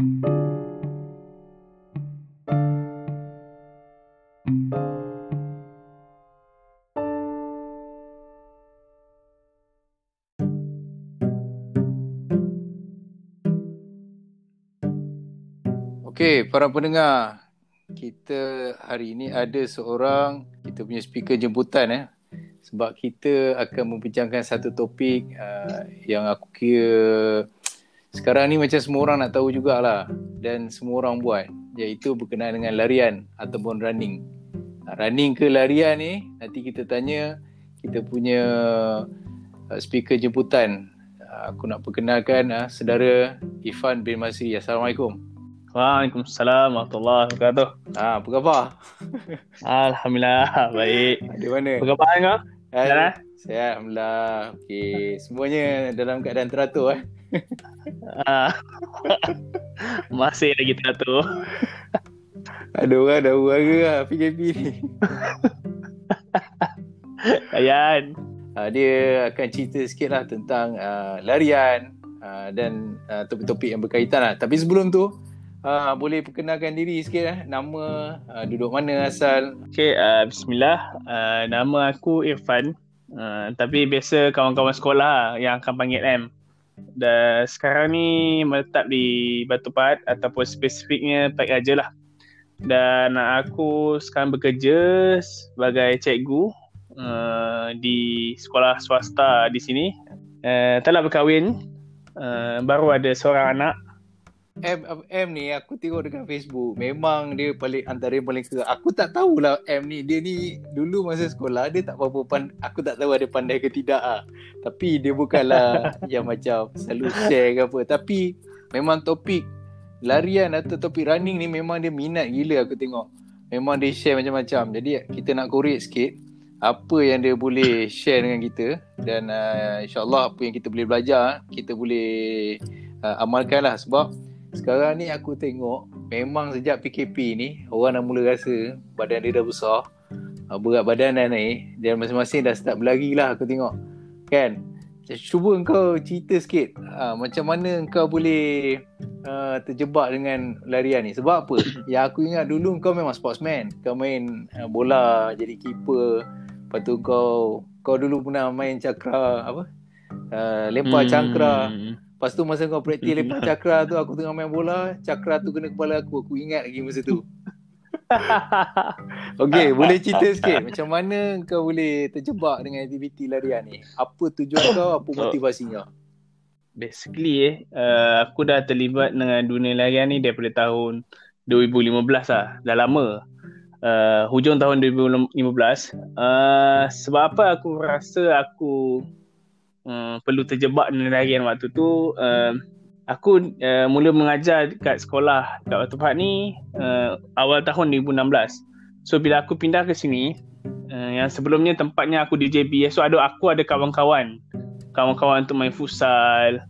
Okey, para pendengar, kita hari ini ada seorang kita punya speaker jemputan eh. Sebab kita akan membincangkan satu topik uh, yang aku kira sekarang ni macam semua orang nak tahu jugalah dan semua orang buat iaitu berkenaan dengan larian ataupun running. Running ke larian ni nanti kita tanya kita punya uh, speaker jemputan. Uh, aku nak perkenalkan uh, saudara Ifan bin Masri. Assalamualaikum. Waalaikumsalam warahmatullahi wabarakatuh. Ah, apa khabar? Alhamdulillah, baik. Di mana? Apa khabar kau? Eh, Sihat, Alhamdulillah. Okey, semuanya dalam keadaan teratur eh. Ah. Masih lagi teratur. Ada orang dah uara lah PKP ni. Ayan. Uh, dia akan cerita sikit lah tentang uh, larian uh, dan uh, topik-topik yang berkaitan lah. Tapi sebelum tu, uh, boleh perkenalkan diri sikit lah. Nama, uh, duduk mana asal. Okay, uh, bismillah. Uh, nama aku Irfan. Uh, tapi biasa kawan-kawan sekolah yang akan panggil M. Dan sekarang ni meletak di Batu Pahat ataupun spesifiknya Pak Raja lah. Dan aku sekarang bekerja sebagai cikgu uh, di sekolah swasta di sini. Uh, telah berkahwin. Uh, baru ada seorang anak M, M ni aku tengok dekat Facebook Memang dia paling antara yang paling kera Aku tak tahulah M ni Dia ni dulu masa sekolah Dia tak apa-apa pand- Aku tak tahu ada pandai ke tidak ah. Tapi dia bukanlah yang macam selalu share ke apa. Tapi memang topik larian atau topik running ni Memang dia minat gila aku tengok. Memang dia share macam-macam. Jadi kita nak korek sikit Apa yang dia boleh share dengan kita. Dan uh, insyaAllah apa yang kita boleh belajar Kita boleh uh, amalkan lah Sebab sekarang ni aku tengok memang sejak PKP ni orang dah mula rasa badan dia dah besar. Uh, berat badan dah naik dan masing-masing dah start berlari lah aku tengok. Kan? Cuba kau cerita sikit uh, macam mana kau boleh uh, terjebak dengan larian ni. Sebab apa? Yang aku ingat dulu kau memang sportsman. Kau main uh, bola jadi keeper. Lepas tu kau kau dulu pernah main cakra apa? Uh, lempar hmm. cakra. Lepas tu masa kau praktis lepas cakra tu aku tengah main bola, cakra tu kena kepala aku. Aku ingat lagi masa tu. okay, boleh cerita sikit macam mana kau boleh terjebak dengan aktiviti larian ni? Apa tujuan kau, apa motivasinya? Basically eh, uh, aku dah terlibat dengan dunia larian ni daripada tahun 2015 lah. Dah lama. Uh, hujung tahun 2015. Uh, sebab apa aku rasa aku uh, perlu terjebak dengan larian waktu tu uh, aku uh, mula mengajar kat sekolah kat Batu Pahat ni uh, awal tahun 2016 so bila aku pindah ke sini uh, yang sebelumnya tempatnya aku di JB so ada aku ada kawan-kawan kawan-kawan untuk main futsal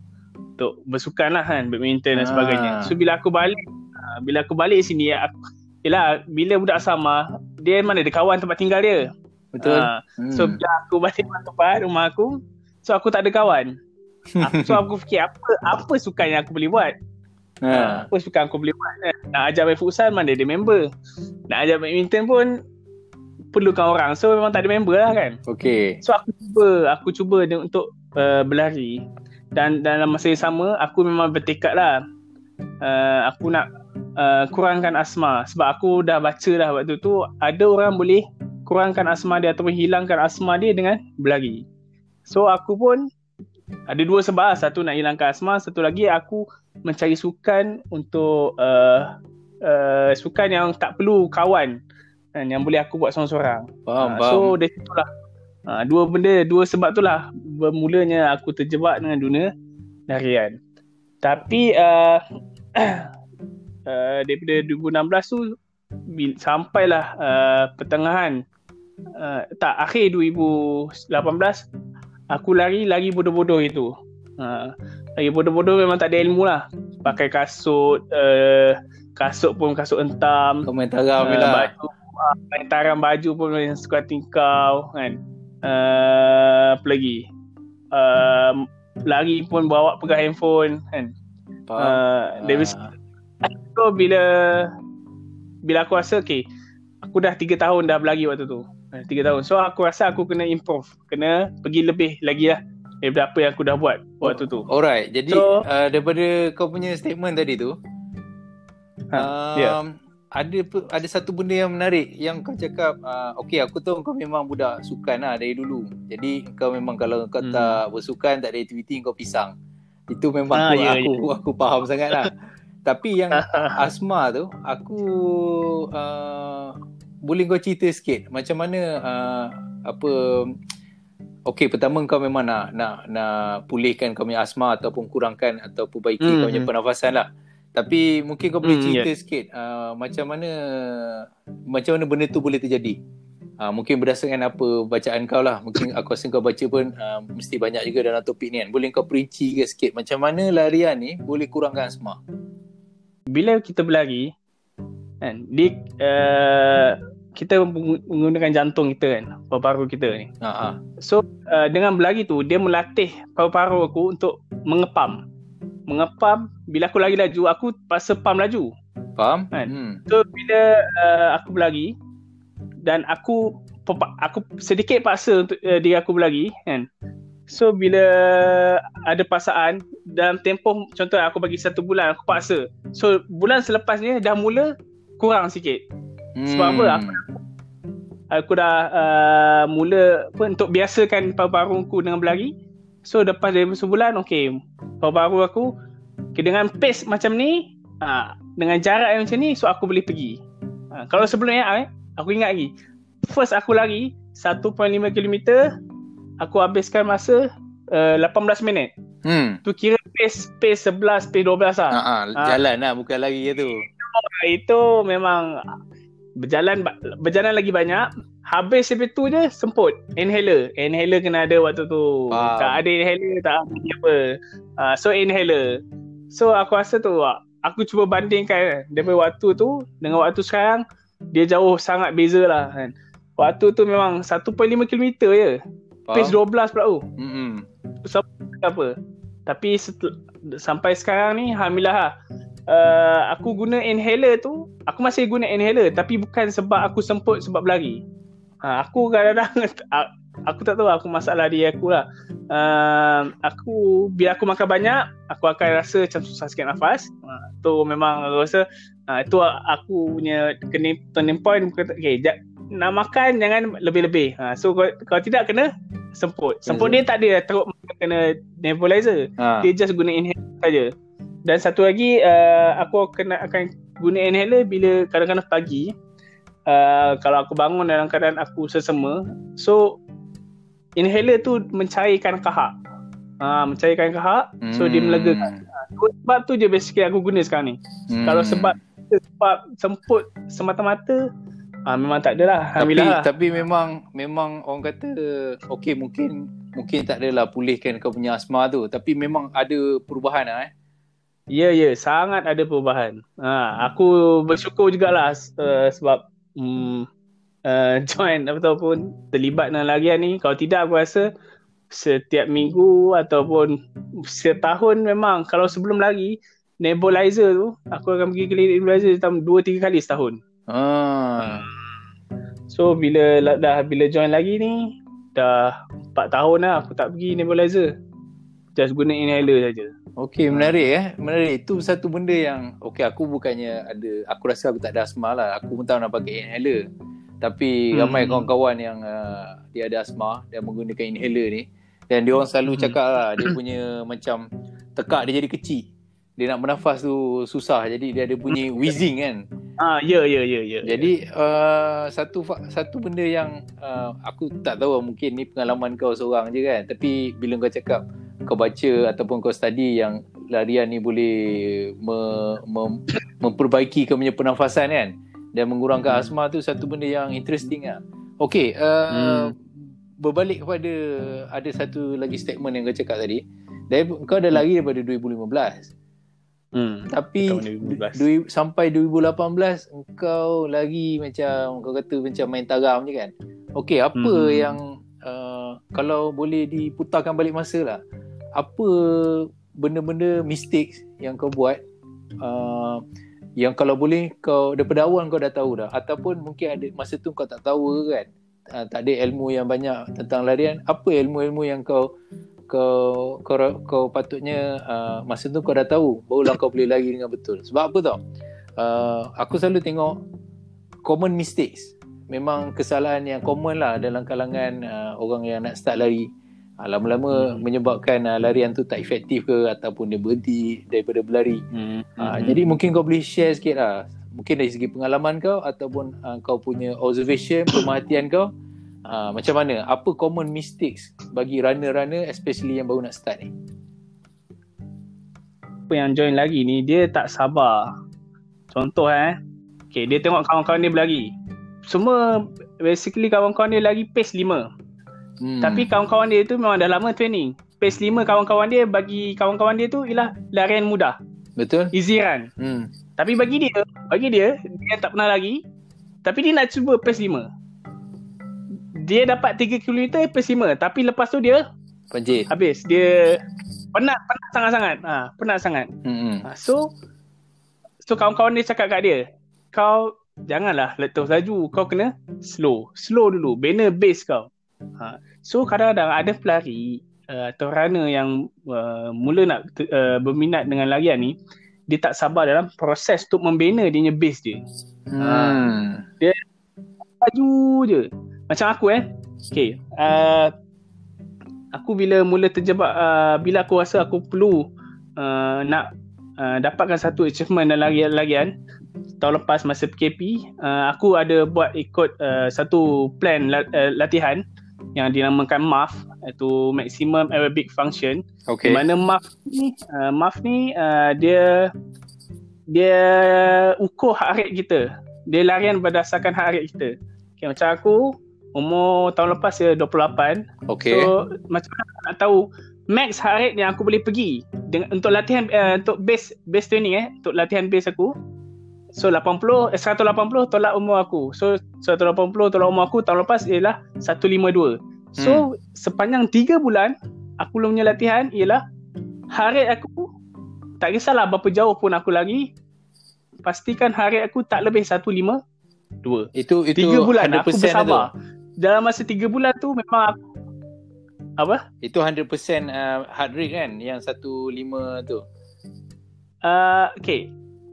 untuk bersukan lah kan badminton dan sebagainya so bila aku balik uh, bila aku balik sini aku Yelah, bila budak sama, dia mana ada kawan tempat tinggal dia. Betul. Uh, hmm. So, bila aku balik tempat rumah aku, So aku tak ada kawan. so aku fikir apa apa sukan yang aku boleh buat. Ha. Apa sukan aku boleh buat. Kan? Nak ajar main futsal mana ada member. Nak ajar badminton pun perlukan orang. So memang tak ada member lah kan. Okay. So aku cuba aku cuba untuk uh, berlari. Dan dalam masa yang sama aku memang bertekad lah. Uh, aku nak uh, kurangkan asma. Sebab aku dah baca dah waktu tu ada orang boleh kurangkan asma dia ataupun hilangkan asma dia dengan berlari. So aku pun ada dua sebab Satu nak hilangkan asma Satu lagi aku mencari sukan untuk uh, uh, Sukan yang tak perlu kawan kan, Yang boleh aku buat seorang-seorang. Faham, uh, So dari situlah. Uh, Dua benda, dua sebab tu lah. Bermulanya aku terjebak dengan dunia Larian Tapi uh, uh, Daripada 2016 tu Sampailah uh, pertengahan uh, Tak, akhir 2018 aku lari lari bodoh-bodoh itu. Ha, lari bodoh-bodoh memang tak ada ilmu lah. Pakai kasut, uh, kasut pun kasut entam. Komentaram uh, lah. Baju, uh, komentaram baju pun yang suka tingkau kan. Uh, apa lagi? Uh, lari pun bawa pegang handphone kan. Uh, dari, So bila bila aku rasa okay, aku dah 3 tahun dah berlari waktu tu. 3 tahun. So aku rasa aku kena improve. Kena pergi lebih lagi lah daripada apa yang aku dah buat waktu tu. Alright. Jadi So- uh, daripada kau punya statement tadi tu, Ha, um, ya. ada ada satu benda yang menarik yang kau cakap uh, okey aku tahu kau memang budak sukan lah dari dulu. Jadi kau memang kalau kau Hmm. tak bersukan tak ada aktiviti kau pisang. Itu memang Ah, aku, ya, aku, aku faham sangat lah. Tapi yang asma tu aku uh, boleh kau cerita sikit macam mana uh, apa Okey pertama kau memang nak nak nak pulihkan kau punya asma ataupun kurangkan atau perbaiki Hmm, kau punya hmm. pernafasan lah. Tapi mungkin kau boleh Hmm, cerita sikit uh, macam mana macam mana benda tu boleh terjadi. Uh, mungkin berdasarkan apa bacaan kau lah. Mungkin aku rasa kau baca pun uh, mesti banyak juga dalam topik ni kan. Boleh kau perinci ke sikit macam mana larian ni boleh kurangkan asma. bila kita berlari kan dia uh, kita meng- menggunakan jantung kita kan paru-paru kita ni Ha ah. so uh, dengan berlari tu dia melatih paru-paru aku untuk mengepam mengepam bila aku lari laju aku paksa pam laju Faham? Kan? Hmm. so bila uh, aku berlari dan aku aku sedikit paksa untuk uh, diri aku berlari kan so bila ada paksaan dalam tempoh contoh aku bagi satu bulan aku paksa so bulan selepasnya dah mula kurang sikit Sebab apa? Hmm. aku dah uh, mula apa untuk biasakan paru-paru aku dengan berlari so lepas dari sebulan okey paru-paru aku okay, dengan pace macam ni uh, dengan jarak yang macam ni so aku boleh pergi uh, kalau sebelumnya eh, aku ingat lagi first aku lari 1.5 km aku habiskan masa uh, 18 minit Hmm. tu kira pace pace 11 pace 12 lah Ha ah, Ah. jalan lah bukan lari je tu. Itu memang berjalan berjalan lagi banyak. Habis sampai tu je semput inhaler. Inhaler kena ada waktu tu. Faham. tak ada inhaler tak ada apa. Uh, so inhaler. So aku rasa tu ah, aku cuba bandingkan daripada waktu tu dengan waktu sekarang dia jauh sangat beza lah kan. Waktu tu memang 1.5 km je. Pace 12 pula tu Hmm. apa? Tapi setel, sampai sekarang ni alhamdulillah lah uh, aku guna inhaler tu aku masih guna inhaler tapi bukan sebab aku semput sebab berlari. Ha, aku kadang-kadang aku tak tahu aku masalah diri aku lah. Uh, aku bila aku makan banyak aku akan rasa macam susah sikit nafas. Ha, tu memang aku rasa ha, itu aku punya kena turning point okay, ja, nak makan jangan lebih-lebih. Ha, so kalau, kalau tidak kena semput. Semput dia tak ada teruk kena nebulizer. Ha. dia just guna inhaler saja. Dan satu lagi uh, aku kena akan guna inhaler bila kadang-kadang pagi uh, kalau aku bangun dalam keadaan aku sesama. So inhaler tu mencairkan kahak. Ah uh, mencairkan kahak so dia melegakan. So, sebab tu je basically aku guna sekarang ni. Hmm. Kalau sebab sebab semput semata-mata ah uh, memang tak adalah. tapi Alhamdulillah. tapi memang memang orang kata okey mungkin mungkin tak adalah pulihkan kau punya asma tu tapi memang ada perubahan lah eh. Ya ya sangat ada perubahan. Ha aku bersyukur jugalah uh, sebab um, uh, join ataupun terlibat dalam larian ni. Kalau tidak aku rasa setiap minggu ataupun setahun memang kalau sebelum lari nebulizer tu aku akan pergi klinik nebulizer dalam 2 3 kali setahun. Ha. So bila la- dah bila join lagi ni dah 4 tahun lah aku tak pergi nebulizer. Just guna inhaler saja. Okey menarik eh. Menarik. Itu satu benda yang okey aku bukannya ada aku rasa aku tak ada asma lah. Aku pun tahu nak pakai inhaler. Tapi Hmm. ramai kawan-kawan yang uh, dia ada asma dan menggunakan inhaler ni dan dia orang selalu Hmm. cakap lah dia punya macam tekak dia jadi kecil. Dia nak bernafas tu susah jadi dia ada bunyi wheezing kan. Ah ya ya ya ya. Jadi uh, satu satu benda yang uh, aku tak tahu mungkin ni pengalaman kau seorang je kan tapi bila kau cakap kau baca ataupun kau study yang larian ni boleh me, mem, memperbaiki kau punya pernafasan kan dan mengurangkan Hmm. asma tu satu benda yang interesting lah. Okay, uh, Hmm. berbalik kepada ada satu lagi statement yang kau cakap tadi. Dari, kau dah lari daripada 2015. Hmm. Tapi Tahun 2012. du, sampai 2018 engkau lagi macam kau kata macam main taram je kan. Okey, apa Hmm. yang uh, kalau boleh diputarkan balik masa lah. Apa benda-benda mistakes yang kau buat uh, yang kalau boleh kau daripada awal kau dah tahu dah ataupun mungkin ada masa tu kau tak tahu kan uh, tak ada ilmu yang banyak tentang larian apa ilmu-ilmu yang kau kau kau, kau patutnya uh, masa tu kau dah tahu barulah kau boleh lari dengan betul. Sebab apa tau? Uh, aku selalu tengok common mistakes. Memang kesalahan yang common lah dalam kalangan uh, orang yang nak start lari uh, lama-lama hmm. menyebabkan uh, larian tu tak efektif ke ataupun dia berhenti daripada berlari hmm. Uh, hmm. jadi mungkin kau boleh share sikit lah mungkin dari segi pengalaman kau ataupun uh, kau punya observation pemerhatian kau uh, macam mana apa common mistakes bagi runner-runner especially yang baru nak start ni apa yang join lagi ni dia tak sabar contoh eh okay, dia tengok kawan-kawan dia berlari semua basically kawan-kawan dia lagi pace 5. Hmm. Tapi kawan-kawan dia tu memang dah lama training. Pace 5 kawan-kawan dia bagi kawan-kawan dia tu ialah larian mudah. Betul. Easy run. Hmm. Tapi bagi dia, bagi dia, dia tak pernah lagi. Tapi dia nak cuba pace 5. Dia dapat 3 km pace 5. Tapi lepas tu dia Panjit. Habis. Dia penat, penat sangat-sangat. Ha, penat sangat. Hmm. Ha, so, so kawan-kawan dia cakap kat dia, kau janganlah letup laju kau kena slow slow dulu bina base kau ha. So kadang-kadang ada pelari uh, atau runner yang uh, mula nak uh, berminat dengan larian ni dia tak sabar dalam proses untuk membina dia punya base dia hmm. ha. dia laju je macam aku eh okay. uh, aku bila mula terjebak uh, bila aku rasa aku perlu uh, nak uh, dapatkan satu achievement dalam larian-larian tahun lepas masa PKP uh, aku ada buat ikut uh, satu plan la- uh, latihan yang dinamakan MAF iaitu maximum aerobic function. Okay. di mana MAF ni uh, MAF ni uh, dia dia ukur heart rate kita. Dia larian berdasarkan heart rate kita. Okay, macam aku umur tahun lepas dia 28 okay. so macam mana nak tahu max heart rate yang aku boleh pergi dengan, untuk latihan uh, untuk base base training eh untuk latihan base aku So 80 eh, 180 tolak umur aku. So 180 tolak umur aku tahun lepas ialah 152. So hmm. sepanjang 3 bulan aku belum punya latihan ialah hari aku tak kisahlah berapa jauh pun aku lagi pastikan hari aku tak lebih 152. Itu itu 3 bulan aku bersabar. Itu. Dalam masa 3 bulan tu memang aku apa? Itu 100% uh, heart rate kan yang 15 tu. Uh, okay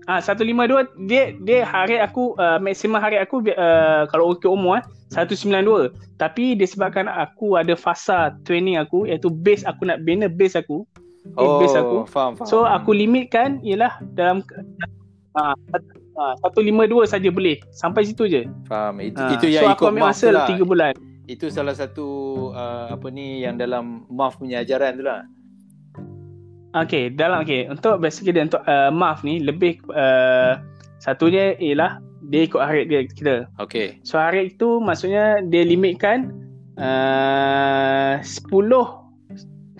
Ah uh, 152 dia dia hari aku uh, maksimum hari aku uh, kalau ukir umur eh 192. Tapi disebabkan aku ada fasa training aku iaitu base aku nak bina base aku. Oh, base aku. Faham, faham. So aku limitkan ialah dalam ah uh, uh, 152 saja boleh. Sampai situ je. Faham. Itu, uh, itu yang so ikut aku ambil masa lah. 3 bulan. Itu salah satu uh, apa ni yang dalam MAF punya ajaran tu lah. Okay, dalam okay untuk basically untuk uh, maaf ni lebih uh, satunya ialah dia ikut hari dia kita. Okay. So hari itu maksudnya dia limitkan uh, 10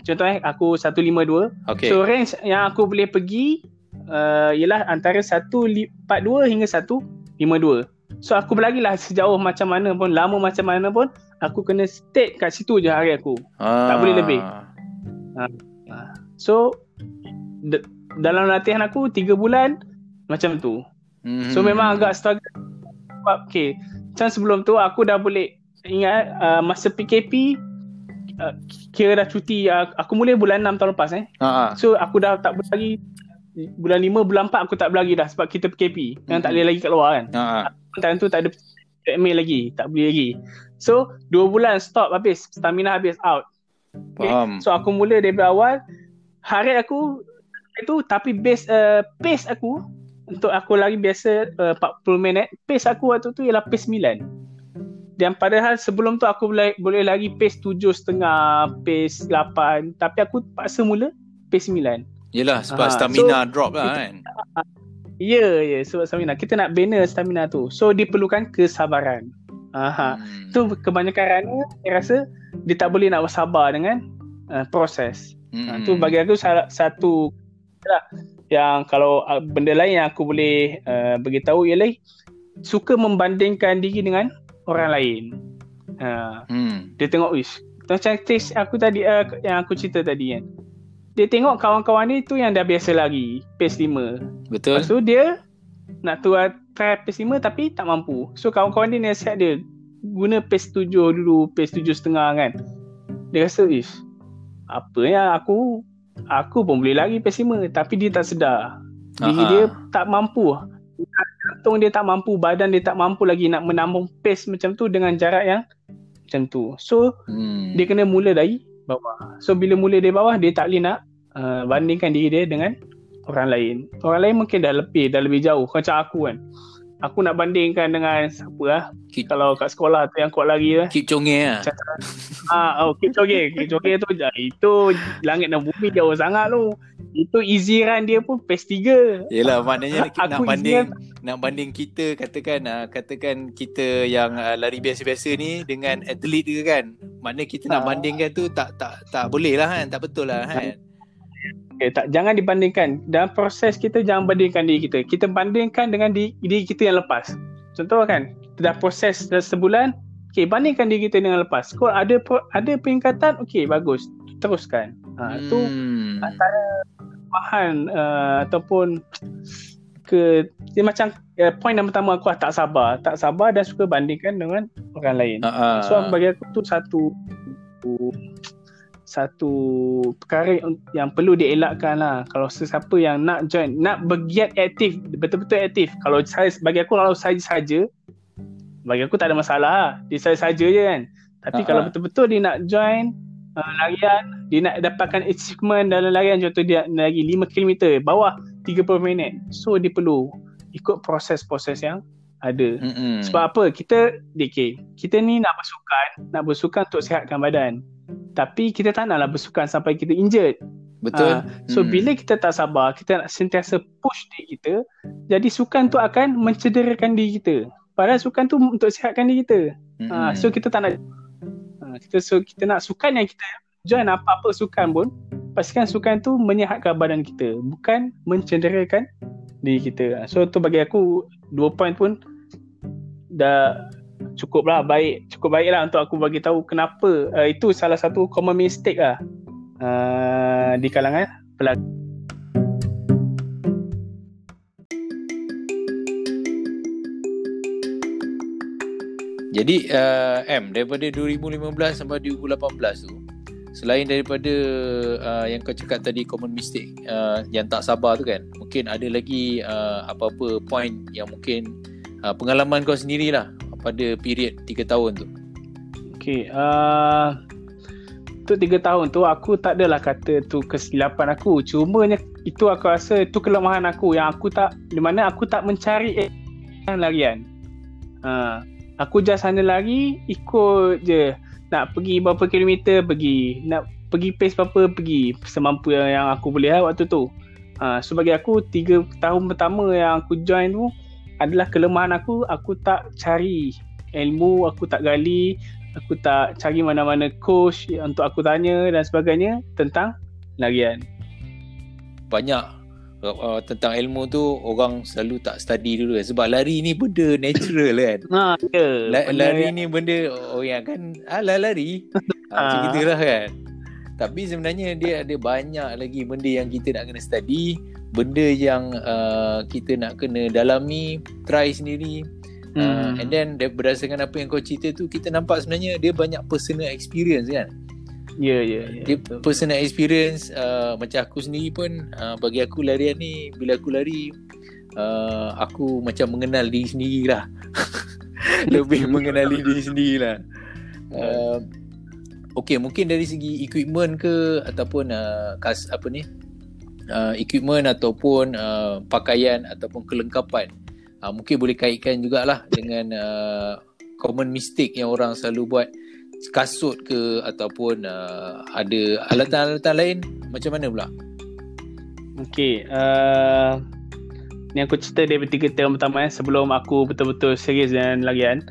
contohnya aku 152. Okay. So range yang aku boleh pergi uh, ialah antara 142 hingga 152. So aku berlari lah sejauh macam mana pun lama macam mana pun aku kena stay kat situ je hari aku. Ah. Tak boleh lebih. Uh, So d- dalam latihan aku 3 bulan macam tu. Mm-hmm. So memang agak struggle. Okay. Macam sebelum tu aku dah boleh ingat uh, masa PKP uh, kira dah cuti uh, aku mula bulan 6 tahun lepas eh. Uh-huh. So aku dah tak berlari bulan 5 bulan 4 aku tak berlari dah sebab kita PKP. Mm-hmm. Yang tak boleh lagi kat luar kan. Uh-huh. Time tu tak ada email lagi, tak boleh lagi. So 2 bulan stop habis, stamina habis out. Okay. Faham. So aku mula dari awal hari aku itu tapi base uh, pace aku untuk aku lagi biasa uh, 40 minit pace aku waktu tu ialah pace 9 dan padahal sebelum tu aku boleh boleh lagi pace 7.5 pace 8 tapi aku paksa mula pace 9 Yelah sebab ha, stamina so, drop lah kan Ya yeah, ya yeah, sebab stamina. Kita nak bina stamina tu. So diperlukan kesabaran. Aha. Hmm. Tu kebanyakan runner saya rasa dia tak boleh nak bersabar dengan uh, proses Hmm. tu bagi aku salah satu lah yang kalau uh, benda lain yang aku boleh uh, beritahu ialah suka membandingkan diri dengan orang lain. Uh, hmm. Dia tengok wish. Macam test aku tadi uh, yang aku cerita tadi kan. Dia tengok kawan-kawan ni tu yang dah biasa lagi pace 5. Betul. Lepas tu dia nak tu try pace 5 tapi tak mampu. So kawan-kawan dia nasihat dia guna pace 7 dulu, pace 7 setengah kan. Dia rasa ish apa ya aku aku pun boleh lari 5 tapi dia tak sedar. Diri uh-huh. dia tak mampu. Jantung dia tak mampu, badan dia tak mampu lagi nak menambung pace macam tu dengan jarak yang macam tu. So hmm. dia kena mula dari bawah. So bila mula dari bawah dia tak boleh nak uh, bandingkan diri dia dengan orang lain. Orang lain mungkin dah lebih, dah lebih jauh. Macam aku kan. Aku nak bandingkan dengan siapa lah. Keep, Kalau kat sekolah tu yang kuat lari lah. Keep Chonge lah. Ah, oh, Keep Chonge. Keep Chonge tu, itu langit dan bumi jauh sangat tu. Itu easy run dia pun pace 3. Yelah, maknanya nak, nak banding nak banding kita katakan uh, katakan kita yang uh, lari biasa-biasa ni dengan atlet ke kan. Mana kita nak ah. bandingkan tu tak tak tak boleh lah kan. Tak betul lah kan. Okay, tak jangan dibandingkan dalam proses kita jangan bandingkan diri kita. Kita bandingkan dengan diri, diri kita yang lepas. Contoh kan, kita dah proses dah sebulan, okay, bandingkan diri kita dengan lepas. Kalau ada ada peningkatan, okay, bagus. Teruskan. Ha, hmm. tu antara bahan uh, ataupun ke dia macam uh, point yang pertama aku lah, tak sabar, tak sabar dan suka bandingkan dengan orang lain. Uh-huh. So bagi aku tu satu satu perkara yang perlu dielakkan lah. Kalau sesiapa yang nak join nak bergiat aktif betul-betul aktif. Kalau saya bagi aku kalau saya saja bagi aku tak ada masalah lah. dia saya saja je kan. Tapi uh-huh. kalau betul-betul dia nak join uh, larian dia nak dapatkan achievement dalam larian contoh dia lagi 5 km bawah 30 minit. So dia perlu ikut proses-proses yang ada. Mm-hmm. sebab apa? Kita DK kita ni nak bersukan nak bersukan untuk sihatkan badan tapi kita tak naklah bersukan sampai kita injured. Betul. Uh, so hmm. bila kita tak sabar, kita nak sentiasa push diri kita, jadi sukan tu akan mencederakan diri kita. Padahal sukan tu untuk sihatkan diri kita. Hmm. Uh, so kita tak nak uh, kita so kita nak sukan yang kita join apa-apa sukan pun, pastikan sukan tu menyihatkan badan kita, bukan mencederakan diri kita. So tu bagi aku dua point pun dah cukup lah baik cukup baik lah untuk aku bagi tahu kenapa uh, itu salah satu common mistake lah uh, di kalangan pelaku jadi uh, M daripada 2015 sampai 2018 tu selain daripada uh, yang kau cakap tadi common mistake uh, yang tak sabar tu kan mungkin ada lagi uh, apa-apa point yang mungkin uh, pengalaman kau sendirilah pada period 3 tahun tu? Okay, uh, tu 3 tahun tu aku tak adalah kata tu kesilapan aku. Cuma itu aku rasa itu kelemahan aku yang aku tak di mana aku tak mencari larian. Uh, aku just sana lari ikut je nak pergi berapa kilometer pergi nak pergi pace berapa pergi semampu yang aku boleh lah waktu tu uh, so bagi aku 3 tahun pertama yang aku join tu adalah kelemahan aku aku tak cari ilmu aku tak gali aku tak cari mana-mana coach untuk aku tanya dan sebagainya tentang larian. Banyak uh, tentang ilmu tu orang selalu tak study dulu kan. Sebab lari ni benda natural kan. Ha ya. La- lari ni benda oh yang kan ala lari. Ha. macam gitulah kan. Tapi sebenarnya dia ada banyak lagi benda yang kita nak kena study benda yang uh, kita nak kena dalami try sendiri. Uh, hmm. uh, and then berdasarkan apa yang kau cerita tu kita nampak sebenarnya dia banyak personal experience kan? Ya yeah, ya yeah, yeah, dia betul. personal experience uh, macam aku sendiri pun uh, bagi aku larian ni bila aku lari uh, aku macam mengenal diri sendiri lah lebih mengenali diri sendiri lah uh, Okay, mungkin dari segi equipment ke ataupun uh, kas apa ni uh, equipment ataupun uh, pakaian ataupun kelengkapan. Uh, mungkin boleh kaitkan jugalah dengan uh, common mistake yang orang selalu buat. Kasut ke ataupun uh, ada alatan-alatan lain? Macam mana pula? Okay uh, ni aku cerita dari tiga tahun pertama eh, sebelum aku betul-betul serius dengan larian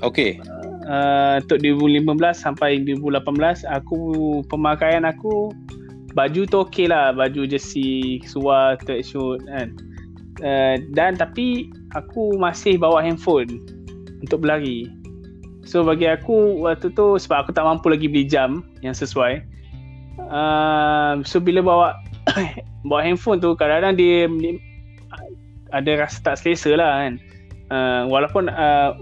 Okay Uh, untuk 2015 sampai 2018 aku pemakaian aku baju tu okey lah baju jersey seluar tracksuit kan. Uh, dan tapi aku masih bawa handphone untuk berlari. So bagi aku waktu tu sebab aku tak mampu lagi beli jam yang sesuai uh, so bila bawa bawa handphone tu kadang-kadang dia ada rasa tak selesa lah kan. Uh, walaupun uh,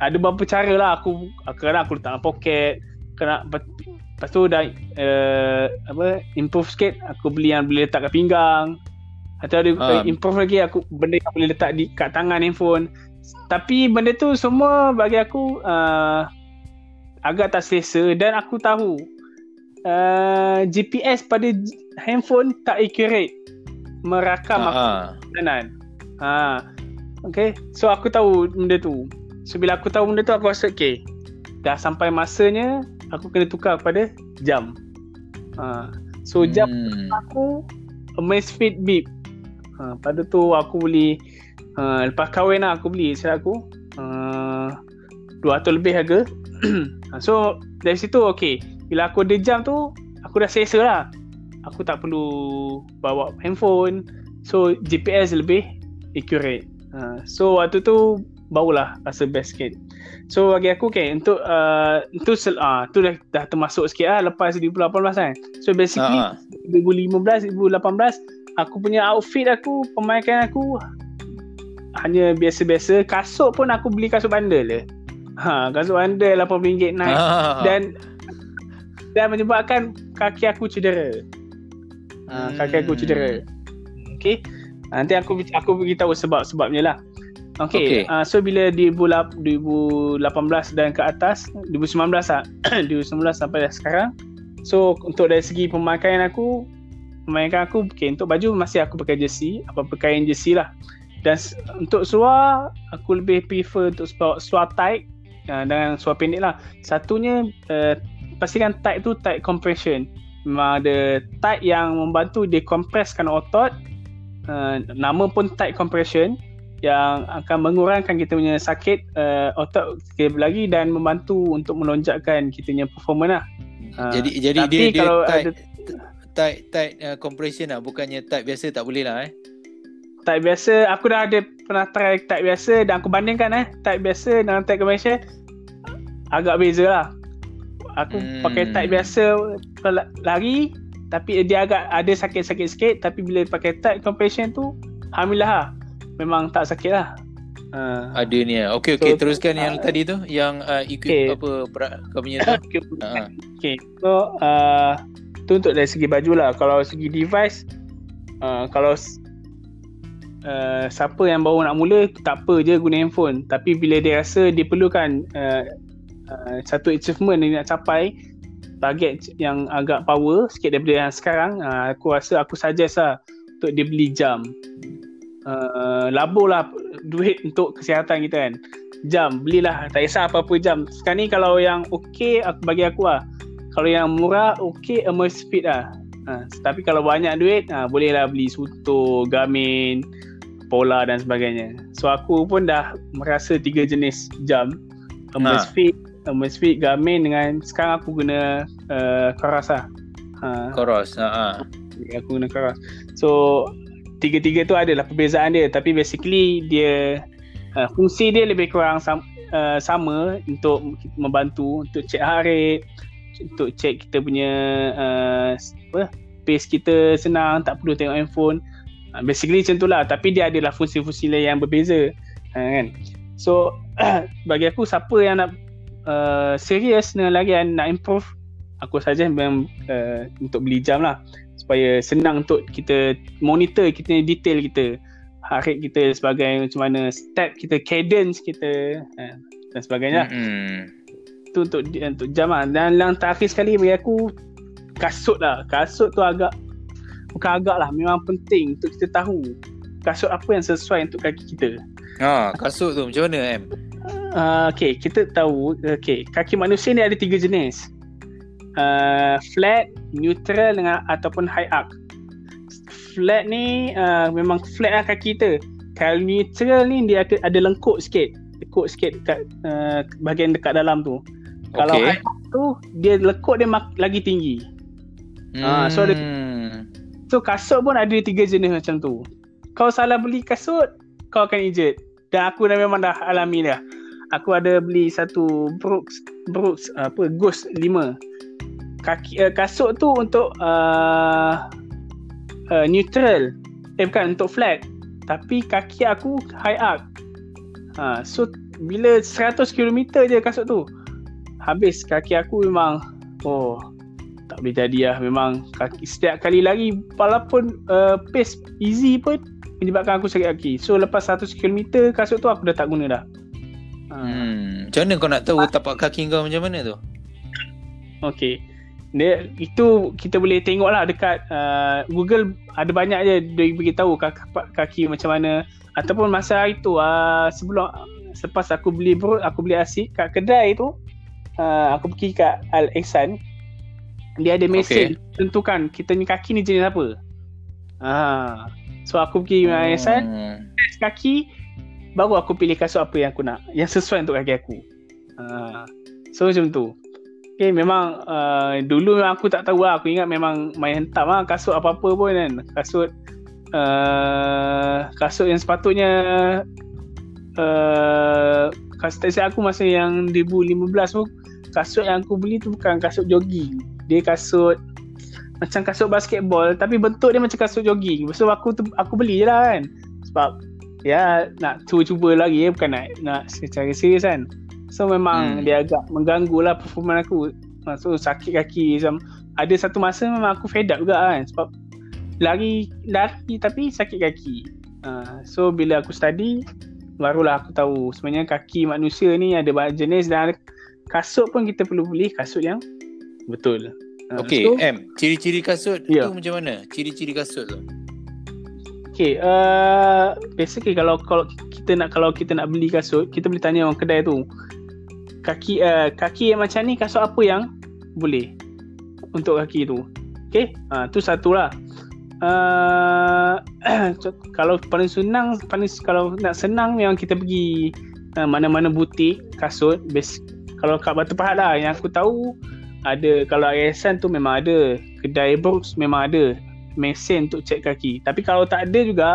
ada beberapa cara lah aku kadang aku letak dalam poket kena lepas tu dah uh, apa improve sikit aku beli yang boleh letak kat pinggang atau ada um. improve lagi aku benda yang boleh letak di kat tangan handphone tapi benda tu semua bagi aku uh, agak tak selesa dan aku tahu uh, GPS pada handphone tak accurate merakam uh-huh. aku perjalanan. Ha. Okay. So aku tahu benda tu. So bila aku tahu benda tu aku rasa okay. Dah sampai masanya aku kena tukar kepada jam. Ha. So jam hmm. aku Amazfit Beep. Ha. Pada tu aku beli uh, lepas kahwin lah aku beli silap aku. Uh, 200 lebih harga. so dari situ okay. Bila aku ada jam tu aku dah selesa lah aku tak perlu bawa handphone so GPS lebih accurate uh, so waktu tu barulah rasa best sikit so bagi aku okay untuk uh, itu uh, tu dah, dah termasuk sikit lah lepas 2018 kan so basically uh-huh. 2015 2018 aku punya outfit aku pemaikan aku hanya biasa-biasa kasut pun aku beli kasut bandel je ha, kasut bandel RM80 naik uh-huh. dan dan menyebabkan kaki aku cedera uh, kaki aku cedera. Okey. Nanti aku aku beritahu sebab-sebabnya lah. Okey. Okay. Uh, so bila di bulan 2018 dan ke atas, 2019 lah. 2019 sampai sekarang. So untuk dari segi pemakaian aku, pemakaian aku okay, untuk baju masih aku pakai jersey, apa pakaian jersey lah. Dan untuk seluar aku lebih prefer untuk seluar tight uh, dengan seluar pendek lah. Satunya uh, pastikan tight tu tight compression memang ada tight yang membantu decompresskan otot uh, nama pun tight compression yang akan mengurangkan kita punya sakit uh, otot kita lagi dan membantu untuk melonjakkan kita punya performance lah. Uh, jadi jadi dia, dia kalau tight, ada, tight tight uh, compression lah bukannya tight biasa tak boleh lah eh. Tight biasa aku dah ada pernah try tight biasa dan aku bandingkan eh tight biasa dengan tight compression agak beza lah aku hmm. pakai tight biasa lari tapi dia agak ada sakit-sakit sikit tapi bila pakai tight compression tu alhamdulillah lah. Memang tak sakit lah uh. ada ni lah okey okey so, teruskan uh, yang tadi tu yang uh, ikut okay. apa perak kau punya tu okey uh. okay. so uh, tu untuk dari segi baju lah kalau segi device uh, kalau uh, siapa yang baru nak mula tak apa je guna handphone tapi bila dia rasa dia perlukan uh, Uh, satu achievement yang nak capai target yang agak power sikit daripada yang sekarang uh, aku rasa aku suggest lah untuk dia beli jam uh, labur lah duit untuk kesihatan kita kan jam belilah tak kisah apa-apa jam sekarang ni kalau yang okay aku bagi aku lah kalau yang murah okay Amazfit lah uh, tapi kalau banyak duit uh, bolehlah beli Suto, Garmin Pola dan sebagainya so aku pun dah merasa tiga jenis jam Amazfit ha uh, Mesfit Garmin dengan sekarang aku guna uh, Coros lah. Ha. Coros. Ha. Uh, aku guna Coros. So tiga-tiga tu adalah perbezaan dia tapi basically dia uh, fungsi dia lebih kurang sam, uh, sama untuk membantu untuk check heart rate, untuk check kita punya uh, apa pace kita senang tak perlu tengok handphone. Uh, basically macam tu lah tapi dia adalah fungsi-fungsi lain yang berbeza. Uh, kan? So bagi aku siapa yang nak uh, serius dengan larian nak improve aku saja memang uh, untuk beli jam lah supaya senang untuk kita monitor kita detail kita. Heart kita sebagai macam mana step kita cadence kita uh, dan sebagainya. Mm-hmm. tu untuk untuk jam lah dan yang terakhir sekali bagi aku kasut lah. Kasut tu agak bukan agak lah memang penting untuk kita tahu kasut apa yang sesuai untuk kaki kita. Ha, kasut tu macam mana em? Uh, okay, kita tahu okay, kaki manusia ni ada tiga jenis. Uh, flat, neutral dengan ataupun high arc. Flat ni uh, memang flat lah kaki kita. Kalau neutral ni dia ada, ada lengkuk sikit. Lengkuk sikit dekat uh, bahagian dekat dalam tu. Okay. Kalau high arc tu dia lekuk dia mak- lagi tinggi. Hmm. Uh, so ada, so kasut pun ada tiga jenis macam tu. Kau salah beli kasut, kau akan injet. Dan aku dah memang dah alami dah aku ada beli satu Brooks Brooks apa Ghost 5 kaki uh, kasut tu untuk uh, uh, neutral eh bukan untuk flat tapi kaki aku high up. Ha, so bila 100 km je kasut tu. Habis kaki aku memang oh tak boleh jadi lah memang kaki setiap kali lari walaupun uh, pace easy pun menyebabkan aku sakit kaki. So lepas 100 km kasut tu aku dah tak guna dah. Ha. Hmm. Macam mana kau nak tahu ha? tapak kaki kau macam mana tu? Okay. Dia, itu kita boleh tengok lah dekat uh, Google ada banyak je dia beritahu kaki, kaki macam mana. Ataupun masa itu uh, sebelum selepas aku beli bro, aku beli asyik kat kedai tu uh, aku pergi kat Al Ihsan dia ada mesin okay. tentukan. Kita ni kaki ni jenis apa? Uh, so aku pergi hmm. Al Ihsan test kaki baru aku pilih kasut apa yang aku nak yang sesuai untuk kaki aku. Uh, so macam tu Okay, memang uh, dulu memang aku tak tahu lah. Aku ingat memang main hentam lah kasut apa-apa pun kan. Kasut uh, kasut yang sepatutnya uh, kasut taxi aku masa yang 2015 tu kasut yang aku beli tu bukan kasut jogging. Dia kasut macam kasut basketball tapi bentuk dia macam kasut jogging. So aku aku beli je lah kan. Sebab ya nak cuba-cuba lagi ya. bukan nak nak secara serius kan. So memang hmm. dia agak mengganggu lah performa aku So sakit kaki macam Ada satu masa memang aku fed up juga kan Sebab lari lari tapi sakit kaki uh, So bila aku study Barulah aku tahu sebenarnya kaki manusia ni ada banyak jenis Dan kasut pun kita perlu beli kasut yang betul uh, Okay so, M Ciri-ciri kasut yeah. tu macam mana? Ciri-ciri kasut tu Okay, uh, basically kalau kalau kita nak kalau kita nak beli kasut, kita boleh tanya orang kedai tu kaki uh, kaki yang macam ni kasut apa yang boleh untuk kaki tu? Okey ha tu satulah uh, kalau paling senang paling kalau nak senang memang kita pergi uh, mana-mana butik kasut base kalau kat Batu Pahat lah yang aku tahu ada kalau Ayasan tu memang ada kedai Brooks memang ada mesin untuk cek kaki. Tapi kalau tak ada juga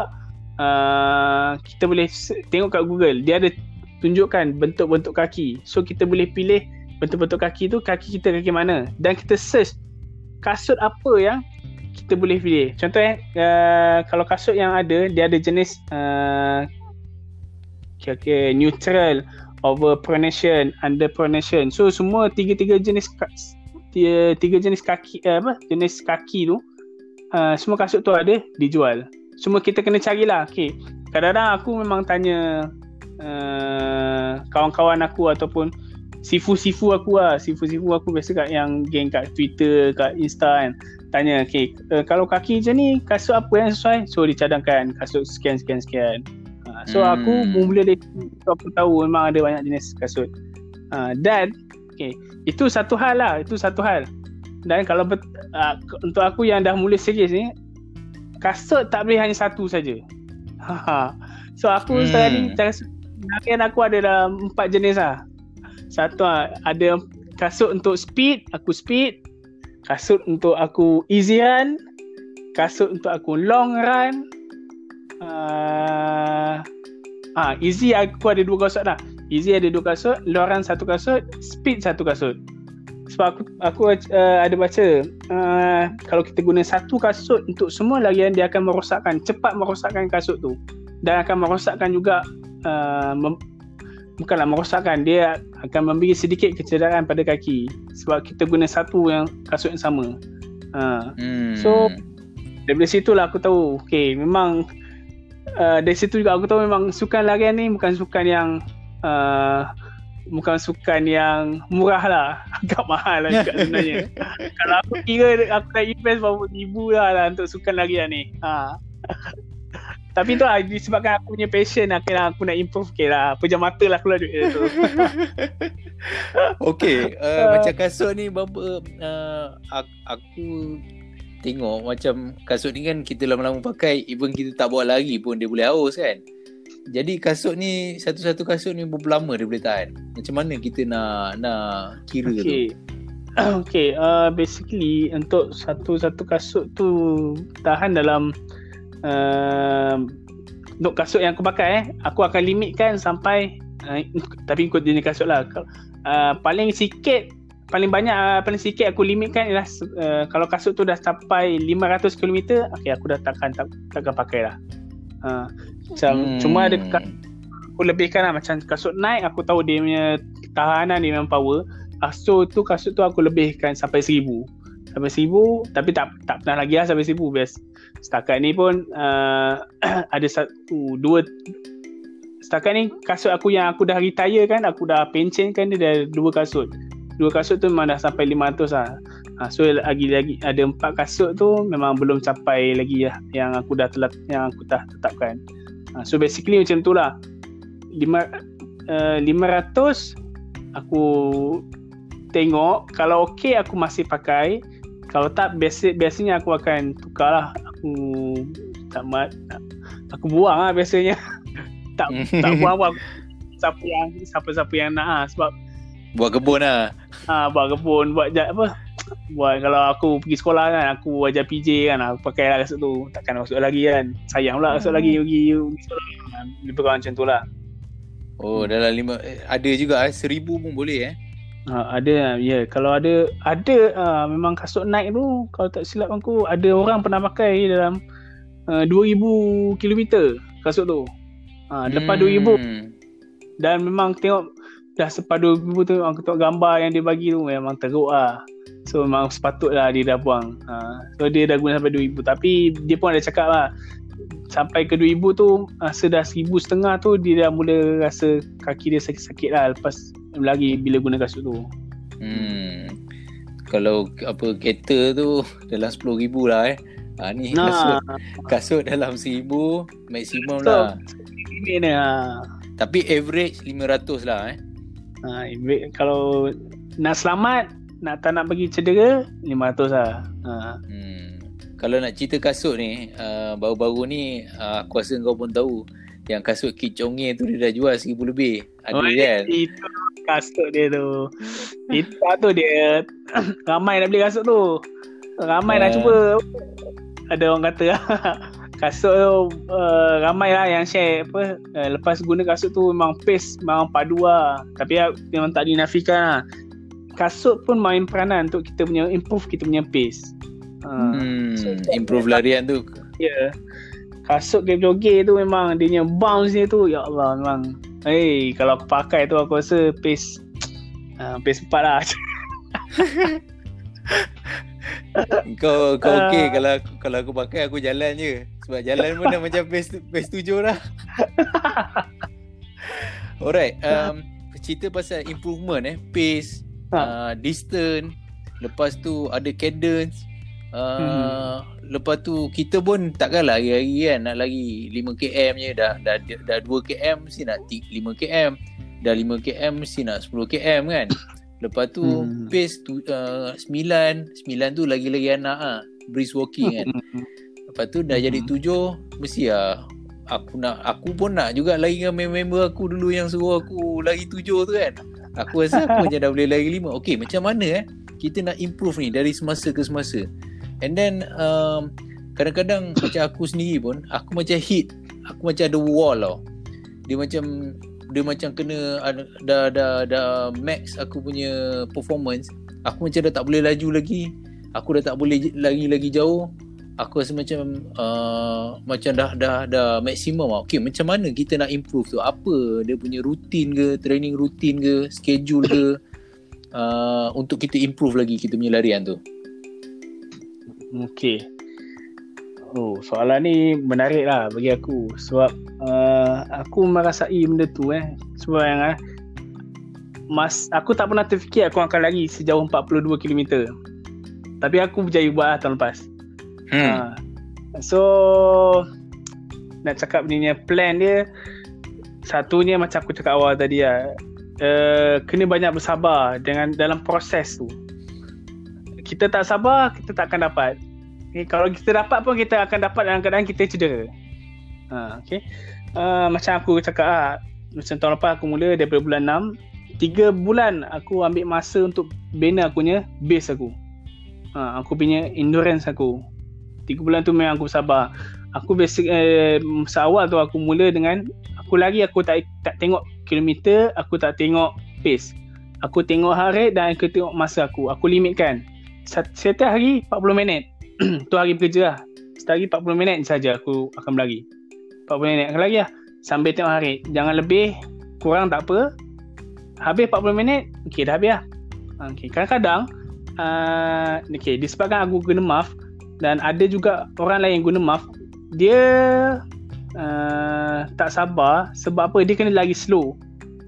uh, kita boleh tengok kat Google. Dia ada tunjukkan bentuk-bentuk kaki. So kita boleh pilih bentuk-bentuk kaki tu kaki kita kaki mana dan kita search kasut apa yang kita boleh pilih. Contoh eh uh, kalau kasut yang ada dia ada jenis uh, okay, okay, neutral, overpronation, underpronation. So semua tiga-tiga jenis tiga jenis kaki uh, apa jenis kaki tu uh, semua kasut tu ada dijual. Semua kita kena carilah. Okey. Kadang-kadang aku memang tanya Uh, kawan-kawan aku ataupun sifu-sifu aku lah. Sifu-sifu aku biasa kat yang geng kat Twitter kat Insta kan. Tanya okay, uh, kalau kaki macam ni kasut apa yang sesuai? So dicadangkan kasut sekian sekian sekian. Uh, so hmm. aku mula dari aku tahu memang ada banyak jenis kasut. Uh, dan okay, itu satu hal lah itu satu hal. Dan kalau bet, uh, untuk aku yang dah mula serius ni kasut tak boleh hanya satu saja. so aku hmm. sekali Harian aku ada dalam empat jenis lah. Satu ada kasut untuk speed, aku speed. Kasut untuk aku easy run. Kasut untuk aku long run. Uh, ah, easy aku ada dua kasut lah. Easy ada dua kasut, long run satu kasut, speed satu kasut. Sebab aku aku uh, ada baca uh, kalau kita guna satu kasut untuk semua larian dia akan merosakkan cepat merosakkan kasut tu dan akan merosakkan juga uh, mem- bukanlah merosakkan dia akan memberi sedikit kecederaan pada kaki sebab kita guna satu yang kasut yang sama. Uh, hmm. So dari situ lah aku tahu okay memang uh, dari situ juga aku tahu memang sukan larian ni bukan sukan yang uh, bukan sukan yang murah lah agak mahal lah juga sebenarnya kalau aku kira aku nak invest berapa ribu lah, lah untuk sukan larian ni ha. Tapi tu lah disebabkan aku punya passion lah kira aku nak improve okay lah. Pejam mata lah keluar duit tu. okay. Uh, uh, macam kasut ni berapa uh, aku tengok macam kasut ni kan kita lama-lama pakai even kita tak bawa lagi pun dia boleh haus kan. Jadi kasut ni satu-satu kasut ni berapa lama dia boleh tahan? Macam mana kita nak nak kira okay. tu? okay, uh, basically untuk satu-satu kasut tu tahan dalam uh, untuk kasut yang aku pakai eh, aku akan limitkan sampai uh, tapi ikut jenis kasut lah uh, paling sikit paling banyak uh, paling sikit aku limitkan ialah uh, kalau kasut tu dah sampai 500 km okay, aku dah takkan tak, takkan pakai lah Ha. Macam hmm. cuma ada aku lebihkan lah macam kasut naik aku tahu dia punya tahanan dia memang power. Kasut tu kasut tu aku lebihkan sampai seribu sampai seribu tapi tak tak pernah lagi lah sampai seribu best setakat ni pun uh, ada satu dua setakat ni kasut aku yang aku dah retire kan aku dah pencen kan dia dah dua kasut. Dua kasut tu memang dah sampai 500 lah. Ha, so lagi-lagi ada empat kasut tu memang belum capai lagi lah yang aku dah telat yang aku dah tetapkan. Ha, so basically macam tu lah. Lima, uh, 500 aku tengok kalau okey aku masih pakai kalau tak biasa biasanya aku akan tukar lah aku tak mat aku buang lah biasanya. Tak tak buang buang. Siapa yang siapa siapa yang nak lah sebab buat kebun lah. ha, buat kebun buat apa? Buat kalau aku pergi sekolah kan aku ajar PJ kan aku pakai lah kasut tu. Takkan masuk lagi kan. Sayang pula kasut hmm. lagi pergi, pergi sekolah. Lebih kurang macam tu lah. Oh dalam lima eh, ada juga eh seribu pun boleh eh Ha, ada ya yeah. kalau ada ada uh, memang kasut Nike tu kalau tak silap aku ada orang pernah pakai dalam uh, 2000 km kasut tu. Ha, lepas hmm. 2000 dan memang tengok dah sepas 2000 tu aku tengok gambar yang dia bagi tu memang teruk lah. So memang sepatutlah dia dah buang. Ha, so dia dah guna sampai 2000 tapi dia pun ada cakap lah sampai ke 2000 tu rasa dah 1000 setengah tu dia dah mula rasa kaki dia sakit-sakit lah lepas lagi bila guna kasut tu. Hmm. Kalau apa kereta tu dalam 10,000 lah eh. Ha, ni nah. kasut, kasut dalam 1,000 maksimum so, lah. Ini ni ha. Tapi average 500 lah eh. Ha, kalau nak selamat, nak tak nak pergi cedera, 500 lah. Ha. Hmm. Kalau nak cerita kasut ni, uh, baru-baru ni uh, aku rasa kau pun tahu yang kasut Kit Chongye tu dia dah jual seribu lebih. Ada oh, kan? Itu kasut dia tu. itu tu dia ramai nak beli kasut tu. Ramai uh. nak cuba. Ada orang kata kasut tu uh, ramai lah yang share apa uh, lepas guna kasut tu memang pace memang padu lah. Tapi uh, memang tak dinafikan lah. Kasut pun main peranan untuk kita punya improve kita punya pace. Uh, hmm, so, improve larian tu. Ya. Yeah kasut game joget tu memang dia punya bounce dia tu ya Allah memang. Hey kalau aku pakai tu aku rasa pace uh, pace empat lah. Kau kau uh, okey kalau aku, kalau aku pakai aku jalan je. Sebab jalan pun dah macam pace pace tujuh lah alright um, cerita pasal improvement eh. Pace uh, distance lepas tu ada cadence Uh, hmm. Lepas tu kita pun takkan lari-lari kan Nak lari 5km je. Dah, dah, dah 2km mesti nak 5km Dah 5km mesti nak 10km kan. Lepas tu hmm. pace tu, uh, 9 9 tu lagi-lagi anak ah Brisk walking kan Lepas tu dah hmm. jadi 7 Mesti lah Aku nak aku pun nak juga lari dengan member aku dulu yang suruh aku lari 7 tu kan. Aku rasa aku macam dah boleh lari 5 Okay macam mana eh? Kita nak improve ni dari semasa ke semasa And then um, Kadang-kadang macam aku sendiri pun Aku macam hit. Aku macam ada wall tau. Dia macam Dia macam kena Dah dah dah max aku punya performance. Aku macam dah tak boleh laju lagi. Aku dah tak boleh lagi lagi jauh. Aku rasa macam uh, Macam dah dah dah maksimum lah. Okay macam mana kita nak improve tu? Apa dia punya rutin ke Training rutin ke Schedule ke uh, Untuk kita improve lagi Kita punya larian tu Okey. Oh, soalan ni menarik lah bagi aku sebab uh, aku merasai benda tu eh. Sebab yang eh, mas aku tak pernah terfikir aku akan lari sejauh 42 km. Tapi aku berjaya buat lah tahun lepas. Hmm. Uh, so nak cakap ni plan dia satunya macam aku cakap awal tadi lah. Uh, kena banyak bersabar dengan dalam proses tu kita tak sabar kita tak akan dapat. Okay, kalau kita dapat pun kita akan dapat dalam keadaan kita cedera. Ha, okay. uh, macam aku cakap lah, macam tahun lepas aku mula daripada bulan 6 3 bulan aku ambil masa untuk bina aku punya base aku. Ha, aku punya endurance aku. 3 bulan tu memang aku sabar. Aku basic eh, masa awal tu aku mula dengan aku lagi aku tak tak tengok kilometer aku tak tengok pace. Aku tengok heart rate dan aku tengok masa aku. Aku limitkan setiap hari 40 minit. Tu hari bekerja lah. Setiap hari 40 minit saja aku akan berlari. 40 minit lagi lah. Sambil tengok hari. Jangan lebih kurang tak apa. Habis 40 minit okey dah habis lah. Okey kadang-kadang uh, okey disebabkan aku guna muff dan ada juga orang lain guna muff dia uh, tak sabar sebab apa? Dia kena lagi slow.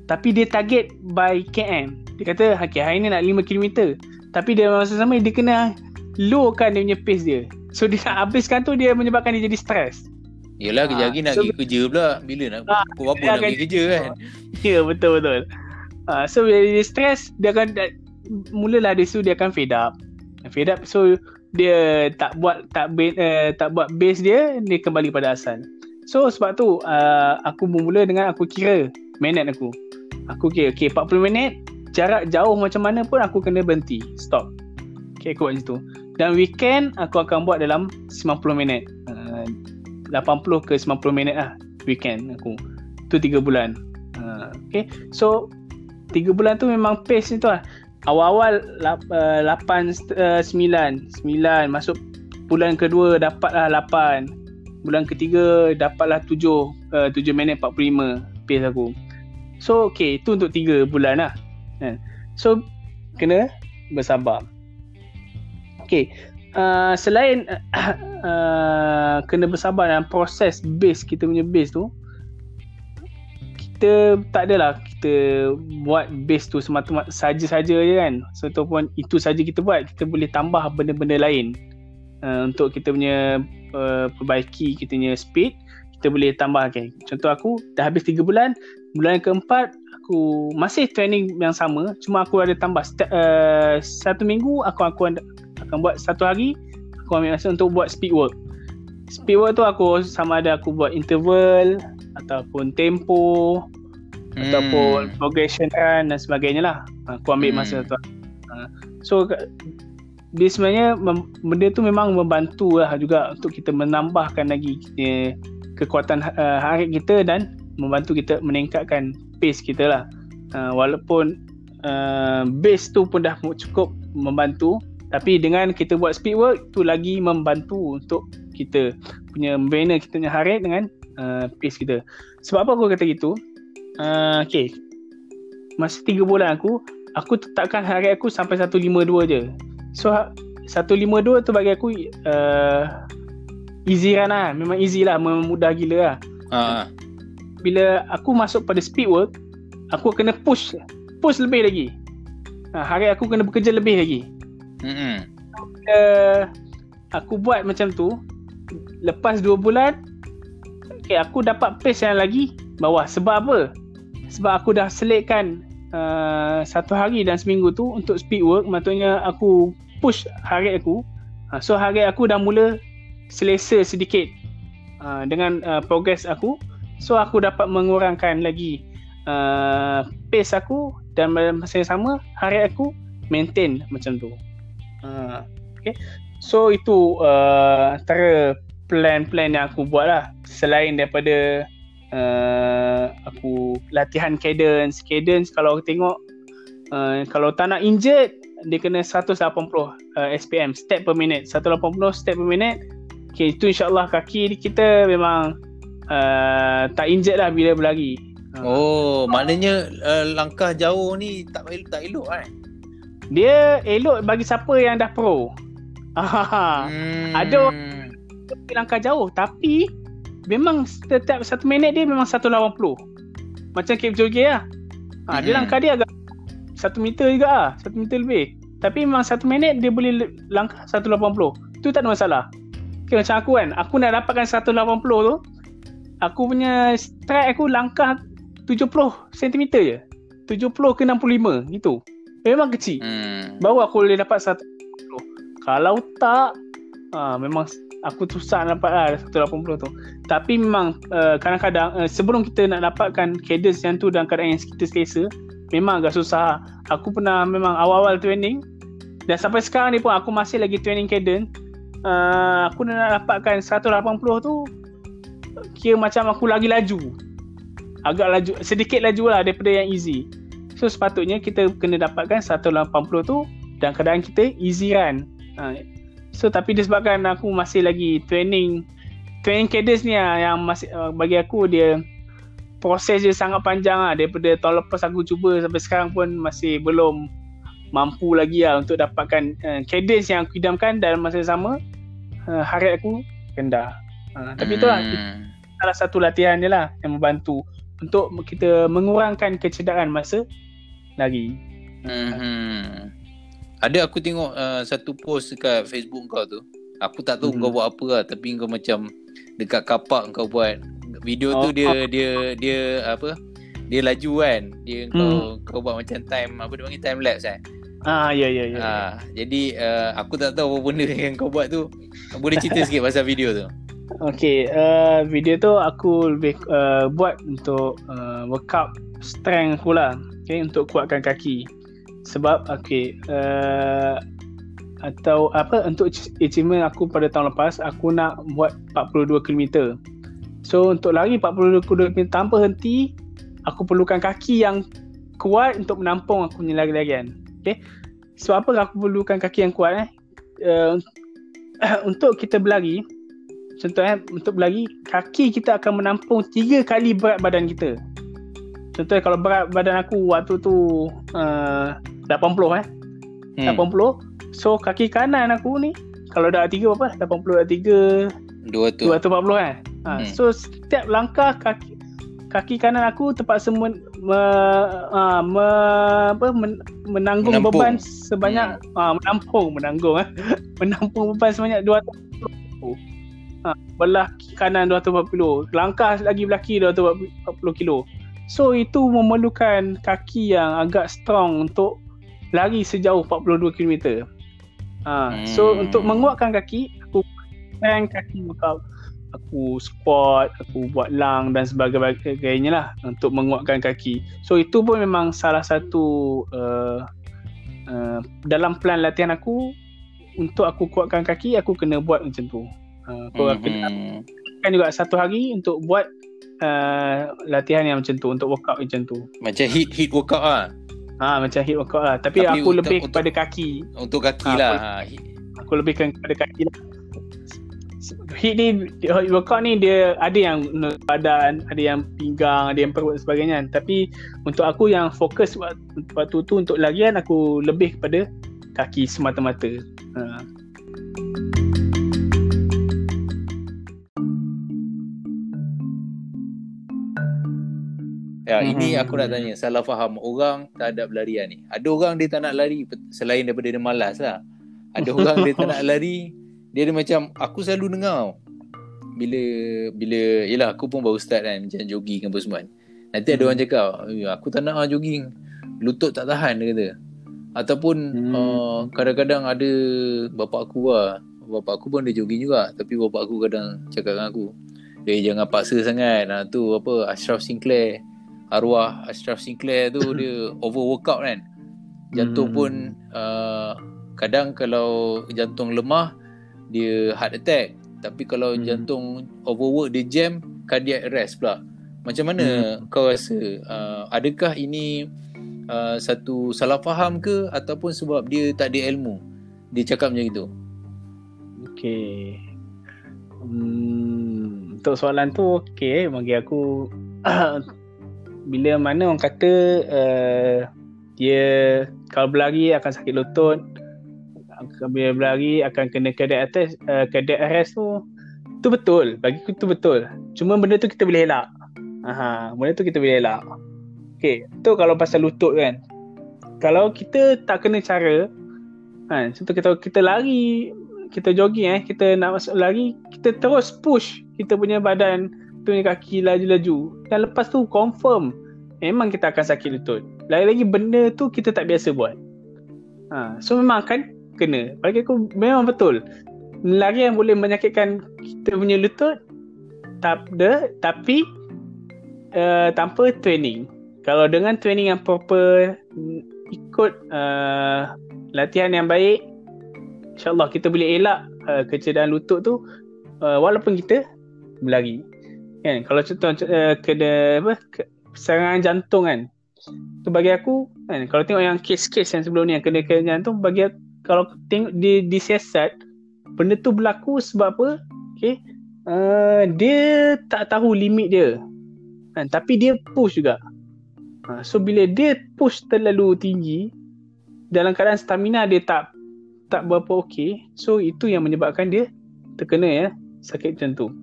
Tapi dia target by km dia kata okay, hari ni nak 5 km tapi dia masa sama dia kena lowkan dia punya pace dia. So dia nak habiskan tu dia menyebabkan dia jadi stress. Yelah kejap lagi ha, nak so, pergi kerja pula. Bila nak ha, pukul apa nak pergi kerja kan? Ya betul betul. Uh, So bila dia stress Dia akan Mulalah dia so dia akan fade up. Fade up so Dia tak buat Tak uh, tak buat base dia Dia kembali pada asal. So sebab tu uh, Aku bermula dengan aku kira Minit aku. Aku kira okay 40 minit Jarak jauh macam mana pun Aku kena berhenti. Stop. Okay aku buat macam tu. Dan weekend Aku akan buat dalam 90 minit. Uh, 80 ke 90 minit lah weekend aku. Tu 3 bulan. Uh, okay. So 3 bulan tu memang pace ni tu lah. Awal-awal 8 uh, 9 9 masuk bulan kedua dapatlah 8 bulan ketiga dapatlah 7 uh, 7 minit 45 pace aku. So okay tu untuk 3 bulan lah uh. so kena bersabar. Okay. Uh, selain uh, kena bersabar dalam proses base kita punya base tu kita tak adalah kita buat base tu semata-mata saja-saja je kan. So, ataupun itu saja kita buat kita boleh tambah benda-benda lain. Uh, untuk kita punya uh, perbaiki kita punya speed kita boleh tambah kan contoh aku dah habis 3 bulan bulan keempat aku masih training yang sama cuma aku ada tambah uh, satu minggu aku aku akan buat satu hari aku ambil masa untuk buat speed work speed work tu aku sama ada aku buat interval ataupun tempo hmm. ataupun progression run dan sebagainya lah aku ambil hmm. masa tu ha. so dia sebenarnya benda tu memang membantu lah juga untuk kita menambahkan lagi kekuatan uh, harik kita dan membantu kita meningkatkan pace kita lah uh, walaupun uh, base tu pun dah cukup membantu tapi dengan kita buat speed work tu lagi membantu untuk kita punya membina kita punya heart dengan uh, pace kita. Sebab apa aku kata gitu? Uh, okay. Masa 3 bulan aku, aku tetapkan heart aku sampai 152 je. So 152 tu bagi aku uh, easy run lah. Memang easy lah. Memang mudah gila lah. Uh. Bila aku masuk pada speed work, aku kena push. Push lebih lagi. Uh, hari aku kena bekerja lebih lagi. Mm-hmm. Uh, aku buat macam tu lepas 2 bulan okay, aku dapat pace yang lagi bawah sebab apa sebab aku dah selitkan uh, satu hari dan seminggu tu untuk speed work maksudnya aku push hari aku uh, so hari aku dah mula selesa sedikit uh, dengan uh, progress aku so aku dapat mengurangkan lagi uh, pace aku dan masa yang sama hari aku maintain macam tu. Ha, okay. So itu uh, antara plan-plan yang aku buat lah. Selain daripada uh, aku latihan cadence. Cadence kalau aku tengok uh, Kalau tak nak injured Dia kena 180 uh, SPM Step per minute. 180 step per minute. Okay itu insyaAllah kaki kita memang uh, Tak injured lah bila berlari Oh maknanya uh, langkah jauh ni tak, tak elok kan? Dia elok bagi siapa yang dah pro. hmm. Ada langkah jauh tapi memang setiap satu minit dia memang 180. Macam Cape Joge lah. Ha, hmm. Dia langkah dia agak satu meter juga lah. Satu meter lebih. Tapi memang satu minit dia boleh langkah 180. Itu tak ada masalah. Okay, macam aku kan. Aku nak dapatkan 180 tu. Aku punya strike aku langkah 70 cm je. 70 ke 65 gitu. Memang kecil. Hmm. Baru aku boleh dapat satu. Kalau tak, uh, memang aku susah nak dapat lah 180 tu. Tapi memang uh, kadang-kadang uh, sebelum kita nak dapatkan cadence yang tu dalam keadaan yang kita selesa, memang agak susah. Aku pernah memang awal-awal training dan sampai sekarang ni pun aku masih lagi training cadence. Uh, aku nak dapatkan 180 tu kira macam aku lagi laju. Agak laju, sedikit laju lah daripada yang easy. So sepatutnya kita kena dapatkan 180 tu dan keadaan kita easy run. Ha. So tapi disebabkan aku masih lagi training training cadence ni lah yang masih uh, bagi aku dia proses dia sangat panjang lah daripada tahun lepas aku cuba sampai sekarang pun masih belum mampu lagi lah untuk dapatkan uh, cadence yang aku idamkan dalam masa yang sama uh, harat aku rendah uh, tapi hmm. itulah salah satu latihan dia lah yang membantu untuk kita mengurangkan kecederaan masa lagi hmm. ada aku tengok uh, satu post dekat Facebook kau tu. Aku tak tahu hmm. kau buat apa lah tapi kau macam dekat kapak kau buat. Video oh, tu dia oh. dia dia apa? Dia laju kan? Dia hmm. kau kau buat macam time apa dia panggil time lapse kan? Ah ya ya ya. Ah jadi uh, aku tak tahu apa benda yang kau buat tu. Boleh cerita sikit pasal video tu Okay, uh, video tu aku lebih uh, buat untuk uh, workout strength pula, okay, untuk kuatkan kaki. Sebab, okay, uh, atau apa untuk achievement aku pada tahun lepas, aku nak buat 42 km. So untuk lari 42 km tanpa henti Aku perlukan kaki yang kuat untuk menampung aku punya lari-larian Okay So apa aku perlukan kaki yang kuat eh uh, Untuk kita berlari Contohnya untuk berlari Kaki kita akan menampung 3 kali berat badan kita Contohnya kalau berat badan aku waktu tu uh, 80 eh hmm. 80 So kaki kanan aku ni Kalau dah 3 berapa 80 dah 3 240 eh Ha, hmm. So setiap langkah kaki kaki kanan aku terpaksa men, me, ha, me, apa, men, menanggung menampung. beban sebanyak hmm. ha, menampung menanggung eh. menampung beban sebanyak 240 ha, belah kanan 240 langkah lagi belaki 240 kilo so itu memerlukan kaki yang agak strong untuk lari sejauh 42 km ha, hmm. so untuk menguatkan kaki aku hang kaki workout aku squat, aku buat lung dan sebagainya lah untuk menguatkan kaki. So itu pun memang salah satu uh, uh, dalam plan latihan aku untuk aku kuatkan kaki aku kena buat macam tu. Uh, aku mm-hmm. kena kan juga satu hari untuk buat uh, latihan yang macam tu untuk workout macam tu. Macam hit hit workout ah. Ha macam hit workout lah. Tapi, Tapi aku untuk, lebih untuk, kepada kaki. Untuk kaki ha, lah. Aku, ha. aku lebihkan kepada kaki lah hit ni hit workout ni dia ada yang badan ada yang pinggang ada yang perut dan sebagainya tapi untuk aku yang fokus waktu tu untuk larian aku lebih kepada kaki semata-mata ha. Ya, hmm. ini aku nak tanya salah faham orang terhadap larian ni. Ada orang dia tak nak lari selain daripada dia malas lah. Ada orang dia tak nak lari dia ada macam aku selalu dengar bila bila yalah aku pun baru start kan macam jogging apa semua nanti hmm. ada orang cakap aku tak nak jogging lutut tak tahan dia kata ataupun hmm. uh, kadang-kadang ada bapak aku lah bapak aku pun dia jogging juga tapi bapak aku kadang cakap dengan aku dia jangan paksa sangat nah, tu apa Ashraf Sinclair arwah Ashraf Sinclair tu dia over workout kan jantung hmm. pun uh, kadang kalau jantung lemah dia heart attack tapi kalau hmm. jantung overwork dia jam cardiac arrest pula macam mana hmm. kau rasa uh, adakah ini uh, satu salah faham ke ataupun sebab dia tak ada ilmu dia cakap macam itu okey hmm, untuk soalan tu okey bagi aku bila mana orang kata uh, dia kalau berlari akan sakit lutut bila berlari akan kena cardiac arrest uh, cardiac arrest tu tu betul. Bagi aku tu betul. Cuma benda tu kita boleh elak. Aha benda tu kita boleh elak. Okey tu kalau pasal lutut kan. Kalau kita tak kena cara kan contoh kita kita lari kita jogging eh kita nak masuk lari kita terus push kita punya badan punya kaki laju-laju. Dan lepas tu confirm memang kita akan sakit lutut. Lagi-lagi benda tu kita tak biasa buat. Ha, so memang kan kena. Bagi aku memang betul. Lari yang boleh menyakitkan kita punya lutut tak ada tapi uh, tanpa training. Kalau dengan training yang proper ikut uh, latihan yang baik insyaallah kita boleh elak uh, kecederaan lutut tu uh, walaupun kita berlari kan kalau contoh uh, kena apa ke, serangan jantung kan tu bagi aku kan kalau tengok yang kes-kes yang sebelum ni yang kena kena jantung bagi aku, kalau tengok di disiasat benda tu berlaku sebab apa okey uh, dia tak tahu limit dia. Kan? Tapi dia push juga. Uh, so bila dia push terlalu tinggi dalam keadaan stamina dia tak tak berapa okey. So itu yang menyebabkan dia terkena ya sakit jantung.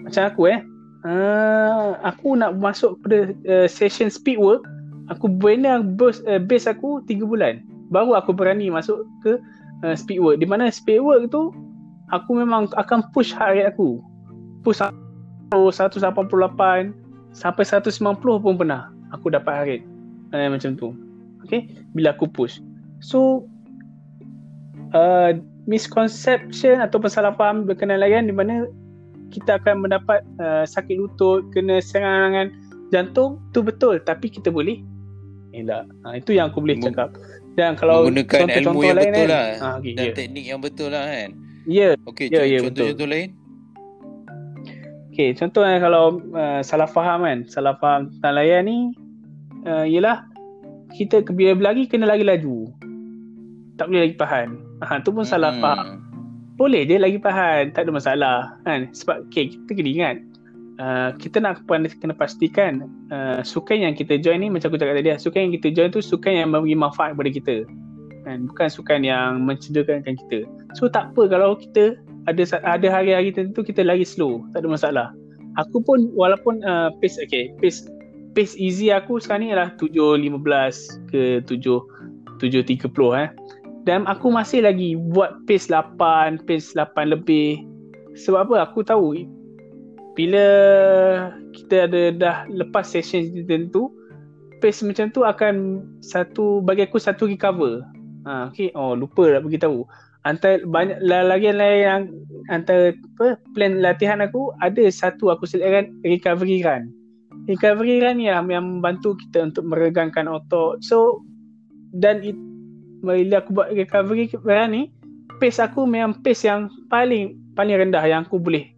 Macam aku eh. Uh, aku nak masuk pada uh, session speed work. Aku bina base, uh, base aku 3 bulan. Baru aku berani masuk ke uh, speed work. Di mana speed work tu aku memang akan push heart rate aku. Push 188 sampai 190 pun pernah aku dapat heart rate uh, macam tu. Okay? Bila aku push. So uh, misconception atau salah faham berkenaan layan di mana kita akan mendapat uh, sakit lutut kena serangan jantung tu betul. Tapi kita boleh elak. Ha, itu yang aku boleh cakap. Dan kalau menggunakan ilmu yang betul kan, lah. ha, okay, dan yeah. teknik yang betul lah kan. Ya. Yeah. okey yeah, yeah, contoh-contoh lain? Okey contohnya kalau uh, salah faham kan salah faham tentang layan ni uh, ialah kita bila berlari kena lagi laju. Tak boleh lagi tahan. Ha tu pun hmm. salah faham boleh je lagi tahan tak ada masalah kan? Sebab okay, kita kena ingat Uh, kita nak kena pastikan uh, sukan yang kita join ni macam aku cakap tadi lah, sukan yang kita join tu sukan yang memberi manfaat kepada kita kan? Bukan sukan yang mencederakan kita. So tak apa kalau kita ada ada hari-hari tertentu kita lari slow. Tak ada masalah. Aku pun walaupun uh, pace okay pace pace easy aku sekarang ni ialah 7.15 ke 7 7.30 eh dan aku masih lagi buat pace 8 pace 8 lebih. Sebab apa? Aku tahu bila kita ada dah lepas session tertentu pace macam tu akan satu bagi aku satu recover. Ha, okay. oh lupa nak beritahu. Antara banyak lagi lain yang antara apa, plan latihan aku ada satu aku sediakan recovery run. Recovery run yang, yang membantu kita untuk meregangkan otot. So dan it, bila aku buat recovery run ni pace aku memang pace yang paling paling rendah yang aku boleh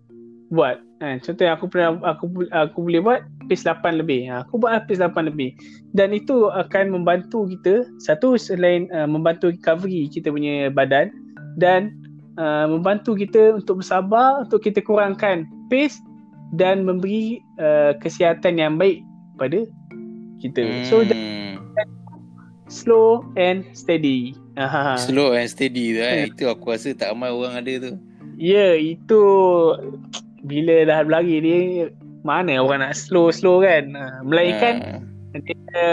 buat Kan? Contoh yang aku pernah aku aku boleh buat pace 8 lebih. Ha, aku buat pace 8 lebih. Dan itu akan membantu kita satu selain uh, membantu recovery kita punya badan dan uh, membantu kita untuk bersabar untuk kita kurangkan pace dan memberi uh, kesihatan yang baik pada kita. Hmm. Slow and steady. Slow and steady tu eh. Itu aku rasa tak ramai orang ada tu. Ya, yeah, itu bila dah berlari ni mana orang nak slow-slow kan uh, melainkan uh. dia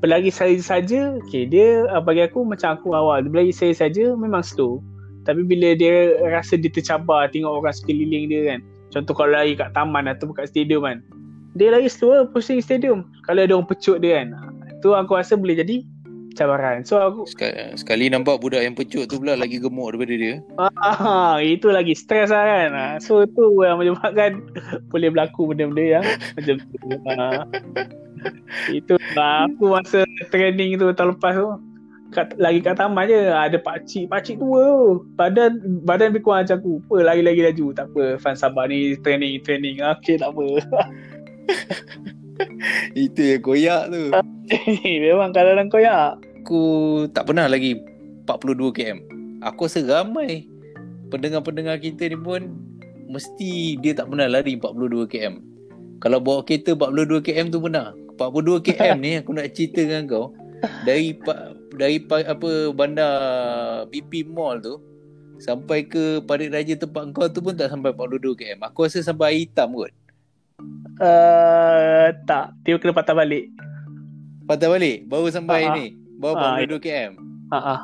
berlari saja okay, dia uh, bagi aku macam aku awal dia berlari saya saja memang slow tapi bila dia rasa dia tercabar tengok orang sekeliling dia kan contoh kalau lari kat taman atau kat stadium kan dia lari slow pusing stadium kalau ada orang pecut dia kan tu aku rasa boleh jadi cabaran. So aku sekali, sekali nampak budak yang pecut tu pula lagi gemuk daripada dia. Ah, itu lagi stres lah kan. Ah, so tu yang menyebabkan boleh berlaku benda-benda yang macam tu. Ah. itu lah aku masa training tu tahun lepas tu kat, lagi kat taman je ada pak cik pak cik tua tu badan badan lebih kurang macam aku apa lagi-lagi laju tak apa fan sabar ni training training okey tak apa Itu yang koyak tu. Memang kadang-kadang koyak. Aku tak pernah lagi 42 km Aku rasa ramai Pendengar-pendengar kita ni pun Mesti dia tak pernah lari 42 km Kalau bawa kereta 42 km tu pernah. 42 km ni aku nak cerita dengan kau Dari dari apa bandar BP Mall tu Sampai ke Parit Raja tempat kau tu pun tak sampai 42 km Aku rasa sampai hitam kot Uh, tak, dia kena patah balik. Patah balik? Baru sampai uh-huh. ni? Baru uh, 42 km? Uh-huh.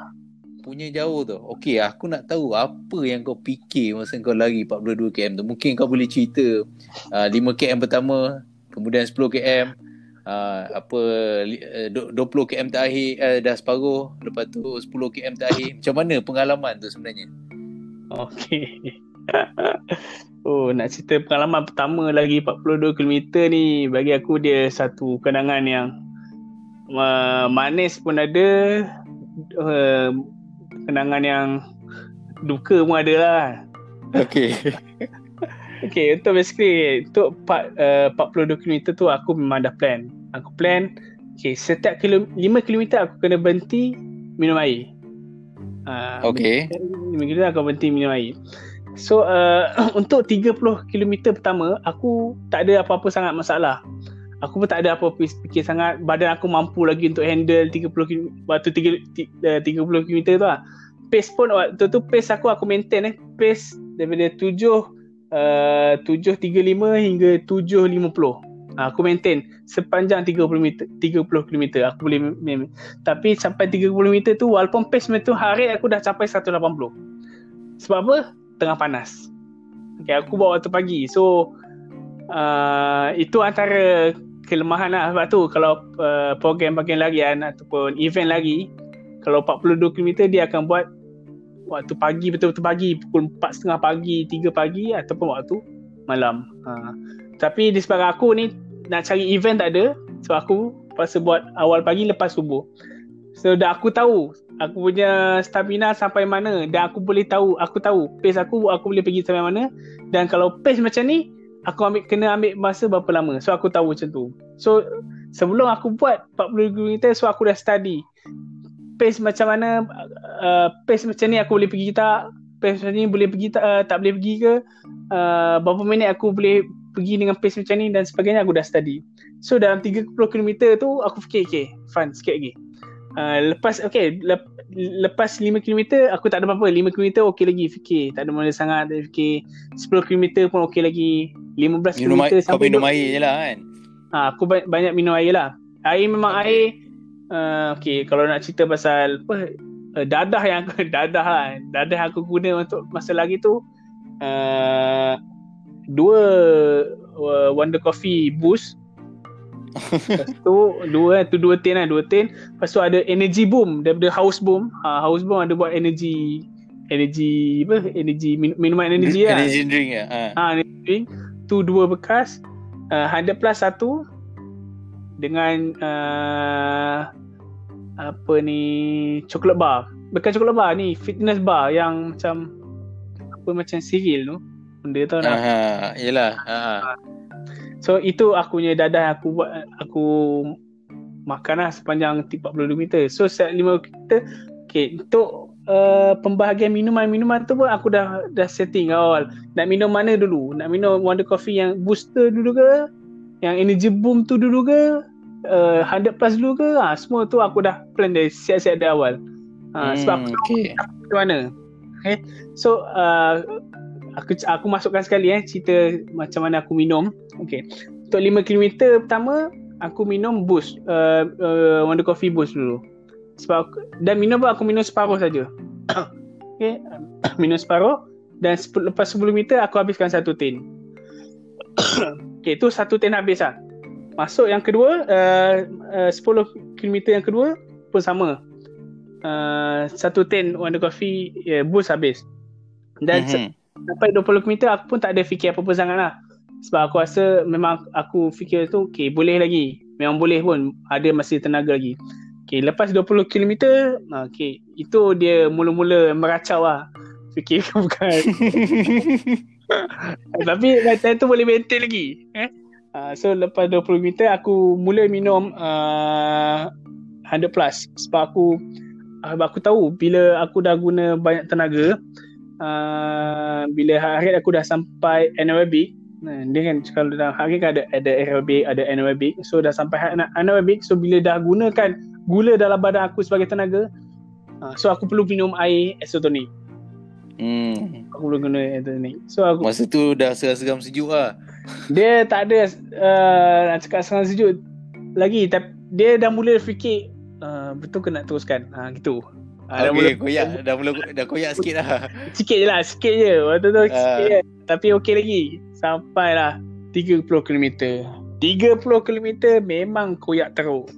Punya jauh tu. Okey, aku nak tahu apa yang kau fikir masa kau lari 42 km tu. Mungkin kau boleh cerita uh, 5 km pertama, kemudian 10 km, uh, apa uh, 20 km terakhir uh, dah separuh, lepas tu 10 km terakhir. Macam mana pengalaman tu sebenarnya? Okey. Oh nak cerita pengalaman pertama lagi 42 km ni bagi aku dia satu kenangan yang uh, manis pun ada uh, kenangan yang duka pun ada lah. Okay. okay untuk basically untuk 4, uh, 42 km tu aku memang dah plan. Aku plan okay, setiap kilo, 5 km aku kena berhenti minum air. Uh, okay. 5 km aku berhenti minum air. So uh, untuk 30 km pertama aku tak ada apa-apa sangat masalah. Aku pun tak ada apa fikir sangat badan aku mampu lagi untuk handle 30 km waktu 30, 30 km tu lah. Pace pun waktu tu pace aku aku maintain eh. Pace daripada 7 uh, 7.35 hingga 7.50. Ha, aku maintain sepanjang 30 km 30 km aku boleh main. Tapi sampai 30 km tu walaupun pace tu hari aku dah capai 180. Sebab apa? Tengah panas. Okay, aku bawa waktu pagi. So, uh, itu antara kelemahan lah. Sebab tu, kalau uh, program bagian larian ataupun event lagi, kalau 42 km, dia akan buat waktu pagi, betul-betul pagi. Pukul 4.30 pagi, 3 pagi ataupun waktu malam. Uh, tapi disebabkan aku ni, nak cari event tak ada. So, aku pasal buat awal pagi lepas subuh. So, dah aku tahu aku punya stamina sampai mana dan aku boleh tahu aku tahu pace aku aku boleh pergi sampai mana. Dan kalau pace macam ni aku ambil kena ambil masa berapa lama. So aku tahu macam tu. So sebelum aku buat 40 km so aku dah study pace macam mana uh, pace macam ni aku boleh pergi tak pace macam ni boleh pergi tak uh, tak boleh pergi ke uh, berapa minit aku boleh pergi dengan pace macam ni dan sebagainya aku dah study. So dalam 30 km tu aku fikir okay fun sikit lagi Uh, lepas okay lep, lepas 5 km aku tak ada apa-apa. 5 km okey lagi fikir tak ada mana sangat tak fikir 10 km pun okey lagi. 15 minum km sampai minum air je lah kan? Ha, aku ba- banyak minum air lah. Air memang air. Uh, okey kalau nak cerita pasal apa uh, dadah yang aku dadah lah dadah yang aku guna untuk masa lagi tu uh, dua uh, Wonder Coffee Boost Tu dua tu dua tin lah dua tin. Lepas tu ada energy boom daripada house boom. Ha, house boom ada buat energy energy apa energy min, minuman energy lah. Energy drink ya. Ha. ha energy drink. Tu dua bekas. Uh, 100 plus satu dengan uh, apa ni coklat bar. Bukan coklat bar ni fitness bar yang macam apa macam Cyril tu. Benda tu nak. Ha, yalah. Ha. So itu aku punya dadah aku buat aku makan lah sepanjang 42 meter. So set 5 meter okay, untuk uh, pembahagian minuman-minuman tu pun aku dah dah setting awal. Nak minum mana dulu? Nak minum Wonder Coffee yang booster dulu ke? Yang energy boom tu dulu ke? Uh, 100 plus dulu ke? Ha, semua tu aku dah plan dari siap-siap dari awal. Ha, hmm, sebab aku tahu mana. Okay. So uh, aku aku masukkan sekali eh cerita macam mana aku minum. Okey. Untuk 5 km pertama aku minum boost uh, uh, Wonder Coffee boost dulu. Sebab aku, dan minum pun aku minum separuh saja. Okey, minum separuh dan sep- lepas 10 meter aku habiskan satu tin. Okey, tu satu tin habis lah. Masuk yang kedua uh, uh, 10 km yang kedua pun sama. Uh, satu tin Wonder Coffee uh, boost habis. Dan mm-hmm sampai 20 km aku pun tak ada fikir apa-apa sangat lah. Sebab aku rasa memang aku fikir tu okay boleh lagi. Memang boleh pun ada masih tenaga lagi. Okay lepas 20 km okay itu dia mula-mula meracau lah. Fikir bukan. Tapi time tu boleh maintain lagi eh? Uh, so lepas 20 km aku mula minum uh, 100 plus. Sebab aku uh, aku tahu bila aku dah guna banyak tenaga uh, bila hari aku dah sampai anaerobic Nah, dia kan kalau dalam hari kan ada ada aerobic, ada anaerobic. So dah sampai anaerobic, so bila dah gunakan gula dalam badan aku sebagai tenaga, uh, so aku perlu minum air isotonic. Hmm. Aku perlu guna isotonic. So aku Masa tu dah seram-seram sejuk lah. Dia tak ada uh, nak cakap seram sejuk lagi tapi dia dah mula fikir uh, betul ke nak teruskan. Ha uh, gitu. Ha, okay, mula, koyak. Dah mula dah koyak sikit lah. sikit je lah. Sikit je. Waktu tu uh. sikit je. Tapi okey lagi. Sampailah 30 km. 30 km memang koyak teruk.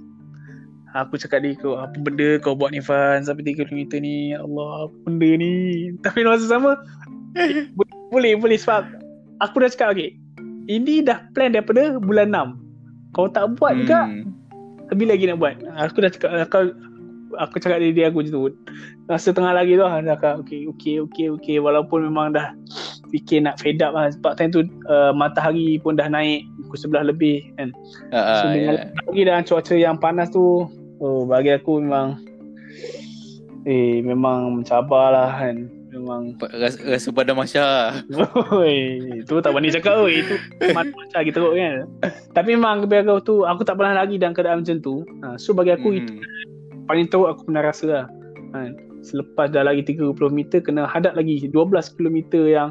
Aku cakap dia kau apa benda kau buat ni Fan sampai 30 km ni. Ya Allah, apa benda ni. Tapi masa sama boleh boleh sebab aku dah cakap okey. Ini dah plan daripada bulan 6. Kau tak buat hmm. juga. Lebih lagi nak buat. Aku dah cakap kau aku cakap dia dia aku macam tu rasa tengah lagi tu dia cakap okey okey okey okey walaupun memang dah fikir nak fed up lah sebab time tu uh, matahari pun dah naik pukul sebelah lebih kan uh, so, yeah. lagi dalam cuaca yang panas tu oh bagi aku memang eh memang mencabar lah kan memang rasa, rasa pada Masya. Oi, tu tak berani cakap oi. Itu macam kita teruk kan. Tapi memang bagi aku tu aku tak pernah lagi dalam keadaan macam tu. Ha, so bagi aku hmm. itu paling teruk aku pernah rasa lah. Ha, selepas dah lagi 30 meter kena hadap lagi 12 km yang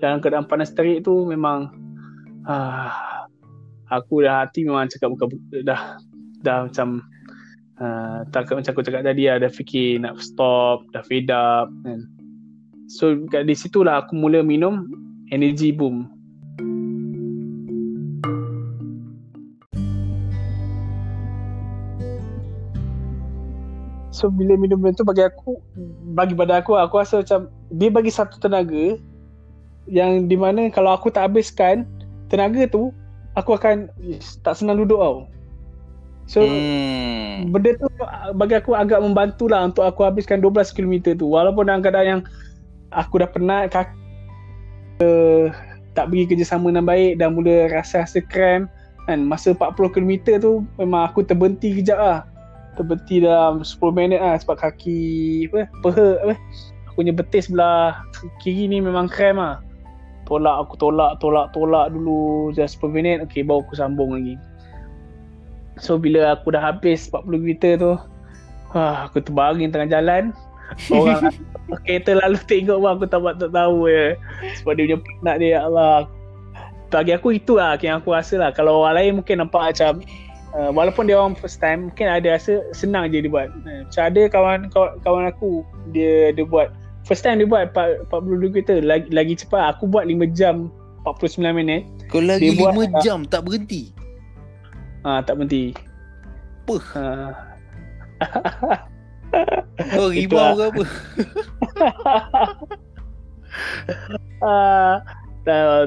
dalam keadaan panas terik tu memang ha, aku dah hati memang cakap buka, buka dah dah macam uh, tak macam aku cakap tadi lah, dah fikir nak stop, dah fed up kan. So kat di situlah aku mula minum energy boom. So bila minum tu bagi aku bagi pada aku aku rasa macam dia bagi satu tenaga yang di mana kalau aku tak habiskan tenaga tu aku akan tak senang duduk tau. So hmm. benda tu bagi aku agak membantu lah untuk aku habiskan 12 km tu walaupun dalam keadaan yang aku dah penat kaki uh, tak pergi kerjasama dengan baik dan mula rasa-rasa cramp kan masa 40 km tu memang aku terberhenti kejap lah terberhenti dalam 10 minit lah sebab kaki apa peha apa aku punya betis sebelah kiri ni memang cramp lah tolak aku tolak tolak tolak dulu just 10 minit ok baru aku sambung lagi so bila aku dah habis 40 km tu ah, aku terbaring tengah jalan orang kereta lalu tengok pun aku tak tak tahu ya. Sebab dia punya penat dia ya Allah. Bagi aku itu lah yang aku rasa lah. Kalau orang lain mungkin nampak macam uh, walaupun dia orang first time mungkin ada rasa senang je dia buat. Uh, macam ada kawan, kawan aku dia dia buat first time dia buat 42 kereta lagi lagi cepat. Aku buat 5 jam 49 minit. Kau lagi dia 5 buat, jam tak berhenti. Ah uh, tak berhenti. Puh. Uh, Oh ribau ke apa uh,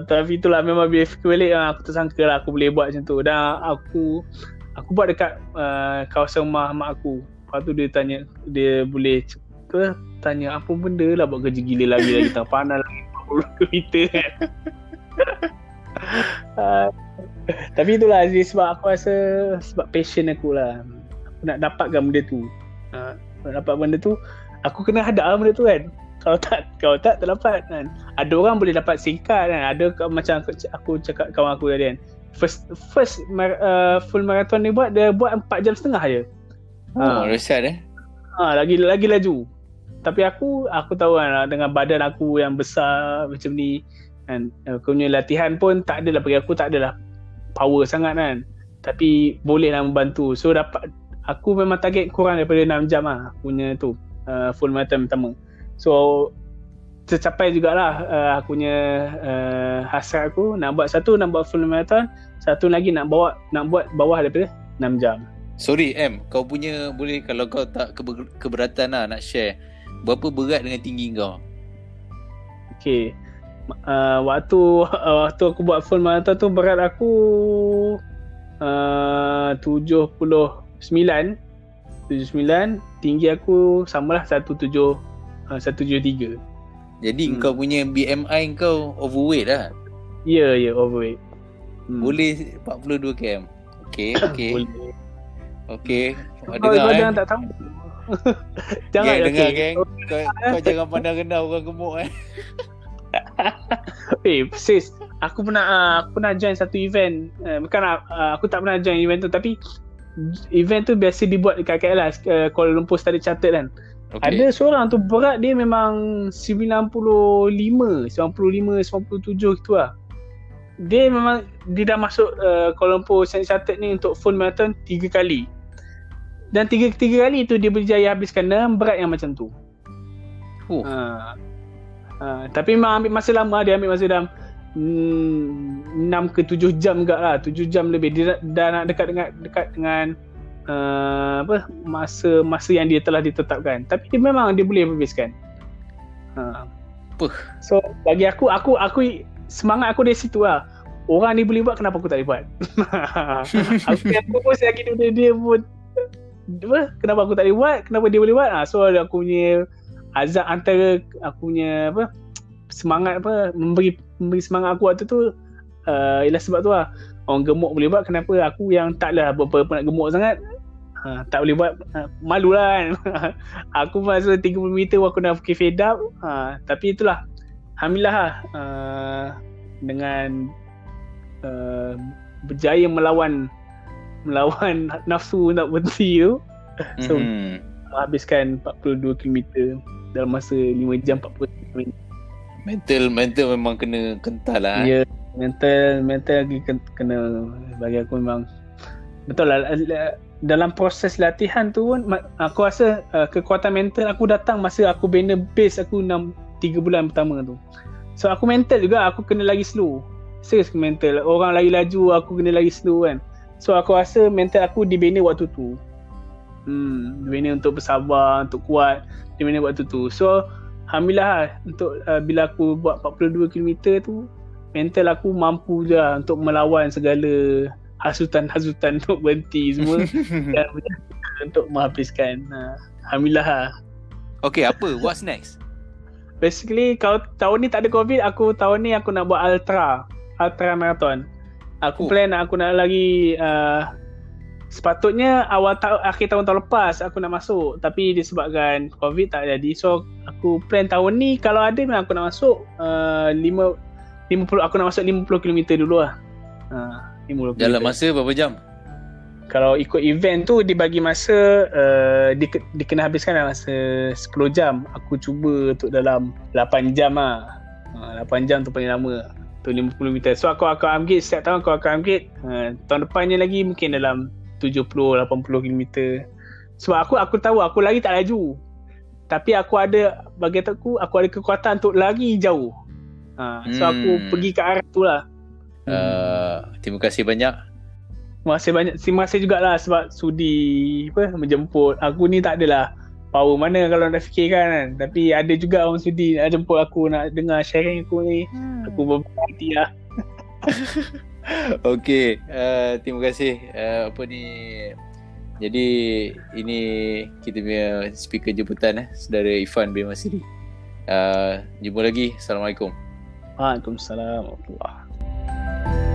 Tapi itulah memang fikir balik uh, Aku tersangka lah aku boleh buat macam tu Dan aku Aku buat dekat uh, kawasan rumah mak aku. Lepas tu dia tanya Dia boleh ke Tanya apa benda lah buat kerja gila lagi Lagi tak panas lagi 40 km kan. Uh, Tapi itulah sebab aku rasa Sebab passion aku lah. Aku nak dapatkan benda tu. Uh, dapat benda tu aku kena hadap lah benda tu kan. Kalau tak kalau tak tak dapat kan. Ada orang boleh dapat singkat kan. Ada macam aku, aku cakap kawan aku tadi kan first first uh, full marathon ni buat dia buat 4 jam setengah je. Oh ha. resat eh? Ha, lagi lagi laju. Tapi aku aku tahu kan dengan badan aku yang besar macam ni kan aku punya latihan pun tak adalah bagi aku tak adalah power sangat kan. Tapi bolehlah membantu. So dapat aku memang target kurang daripada 6 jam lah punya tu uh, full marathon pertama. So tercapai jugalah uh, aku punya uh, hasrat aku. Nak buat satu nak buat full marathon. Satu lagi nak bawa nak buat bawah daripada 6 jam. Sorry M kau punya boleh kalau kau tak keberatan lah nak share berapa berat dengan tinggi kau? Okay uh, waktu uh, waktu aku buat full marathon tu berat aku uh, 70 sembilan. Tujuh sembilan tinggi aku samalah satu tujuh uh, satu tujuh tiga jadi hmm. kau punya BMI kau overweight lah ya yeah, ya yeah, overweight hmm. boleh 42 km okey okey boleh okey kau dengar eh? jangan tak tahu jangan yeah, dengar okay. kau, kau jangan pandang rendah orang gemuk eh Eh, sis, aku pernah uh, aku pernah join satu event. Uh, bukan uh, aku tak pernah join event tu tapi event tu biasa dibuat dekat KL lah uh, Kuala Lumpur Study Chartered kan okay. ada seorang tu berat dia memang 95 95 97 gitu lah dia memang dia dah masuk uh, Kuala Lumpur Study Chartered ni untuk full marathon 3 kali dan tiga tiga kali tu dia berjaya habiskan dalam berat yang macam tu. Oh. Uh, uh, tapi memang ambil masa lama dia ambil masa dalam hmm, 6 ke 7 jam juga lah 7 jam lebih dia dah nak dekat dengan dekat dengan uh, apa masa masa yang dia telah ditetapkan. Tapi dia memang dia boleh habiskan. Uh. so bagi aku aku aku semangat aku dari situ lah. Orang ni boleh buat kenapa aku tak boleh buat? Aku yang pun lagi dia, dia pun apa, kenapa aku tak boleh buat? Kenapa dia boleh buat? Ha, so aku punya azab antara aku punya apa semangat apa memberi memberi semangat aku waktu tu uh, ialah sebab tu lah. Orang gemuk boleh buat kenapa? Aku yang taklah berapa nak gemuk sangat ha, tak boleh buat ha, malu lah kan. Aku masa 30 meter aku nak fikir fade up. Ha, tapi itulah. Alhamdulillah lah uh, dengan uh, berjaya melawan melawan nafsu nak berhenti tu. So mm-hmm. habiskan 42 km dalam masa 5 jam 40 km mental mental memang kena kental lah ya yeah, mental mental lagi kena. Bagi aku memang betul lah dalam proses latihan tu pun aku rasa uh, kekuatan mental aku datang masa aku bina base aku 6 3 bulan pertama tu. So aku mental juga aku kena lagi slow. Serius mental. Orang lagi laju aku kena lagi slow kan. So aku rasa mental aku dibina waktu tu. Hmm dibina untuk bersabar untuk kuat dibina waktu tu. So Alhamdulillah lah, untuk uh, bila aku buat 42 km tu mental aku mampu je lah untuk melawan segala hasutan-hasutan untuk berhenti semua dan untuk menghabiskan uh, Alhamdulillah lah. Okay apa? What's next? Basically kalau tahun ni tak ada covid aku tahun ni aku nak buat ultra ultra marathon. Aku oh. plan aku nak lagi uh, sepatutnya awal ta- akhir tahun tahun lepas aku nak masuk tapi disebabkan covid tak jadi so aku plan tahun ni kalau ada memang aku nak masuk uh, 5 50 aku nak masuk 50 km dulu lah. Uh, 50 Dalam masa berapa jam? Kalau ikut event tu dibagi masa uh, di, dikena habiskan dalam masa 10 jam. Aku cuba untuk dalam 8 jam lah. Uh, 8 jam tu paling lama. Tu 50 km. So aku akan ambil setiap tahun aku akan ambil uh, tahun depannya lagi mungkin dalam 70 80 km. Sebab aku aku tahu aku lagi tak laju. Tapi aku ada bagi aku aku ada kekuatan untuk lagi jauh. Ha, so hmm. aku pergi ke arah tu lah. Uh, terima kasih banyak. Terima kasih banyak. Terima kasih jugalah sebab sudi apa menjemput. Aku ni tak adalah power mana kalau nak fikirkan kan. Tapi ada juga orang sudi nak jemput aku nak dengar sharing aku ni. Hmm. Aku berhati lah. Okay, uh, terima kasih. Uh, apa ni? Jadi ini kita punya speaker jemputan eh, saudara Ifan bin Masiri. Uh, jumpa lagi. Assalamualaikum. Waalaikumsalam warahmatullahi Bye.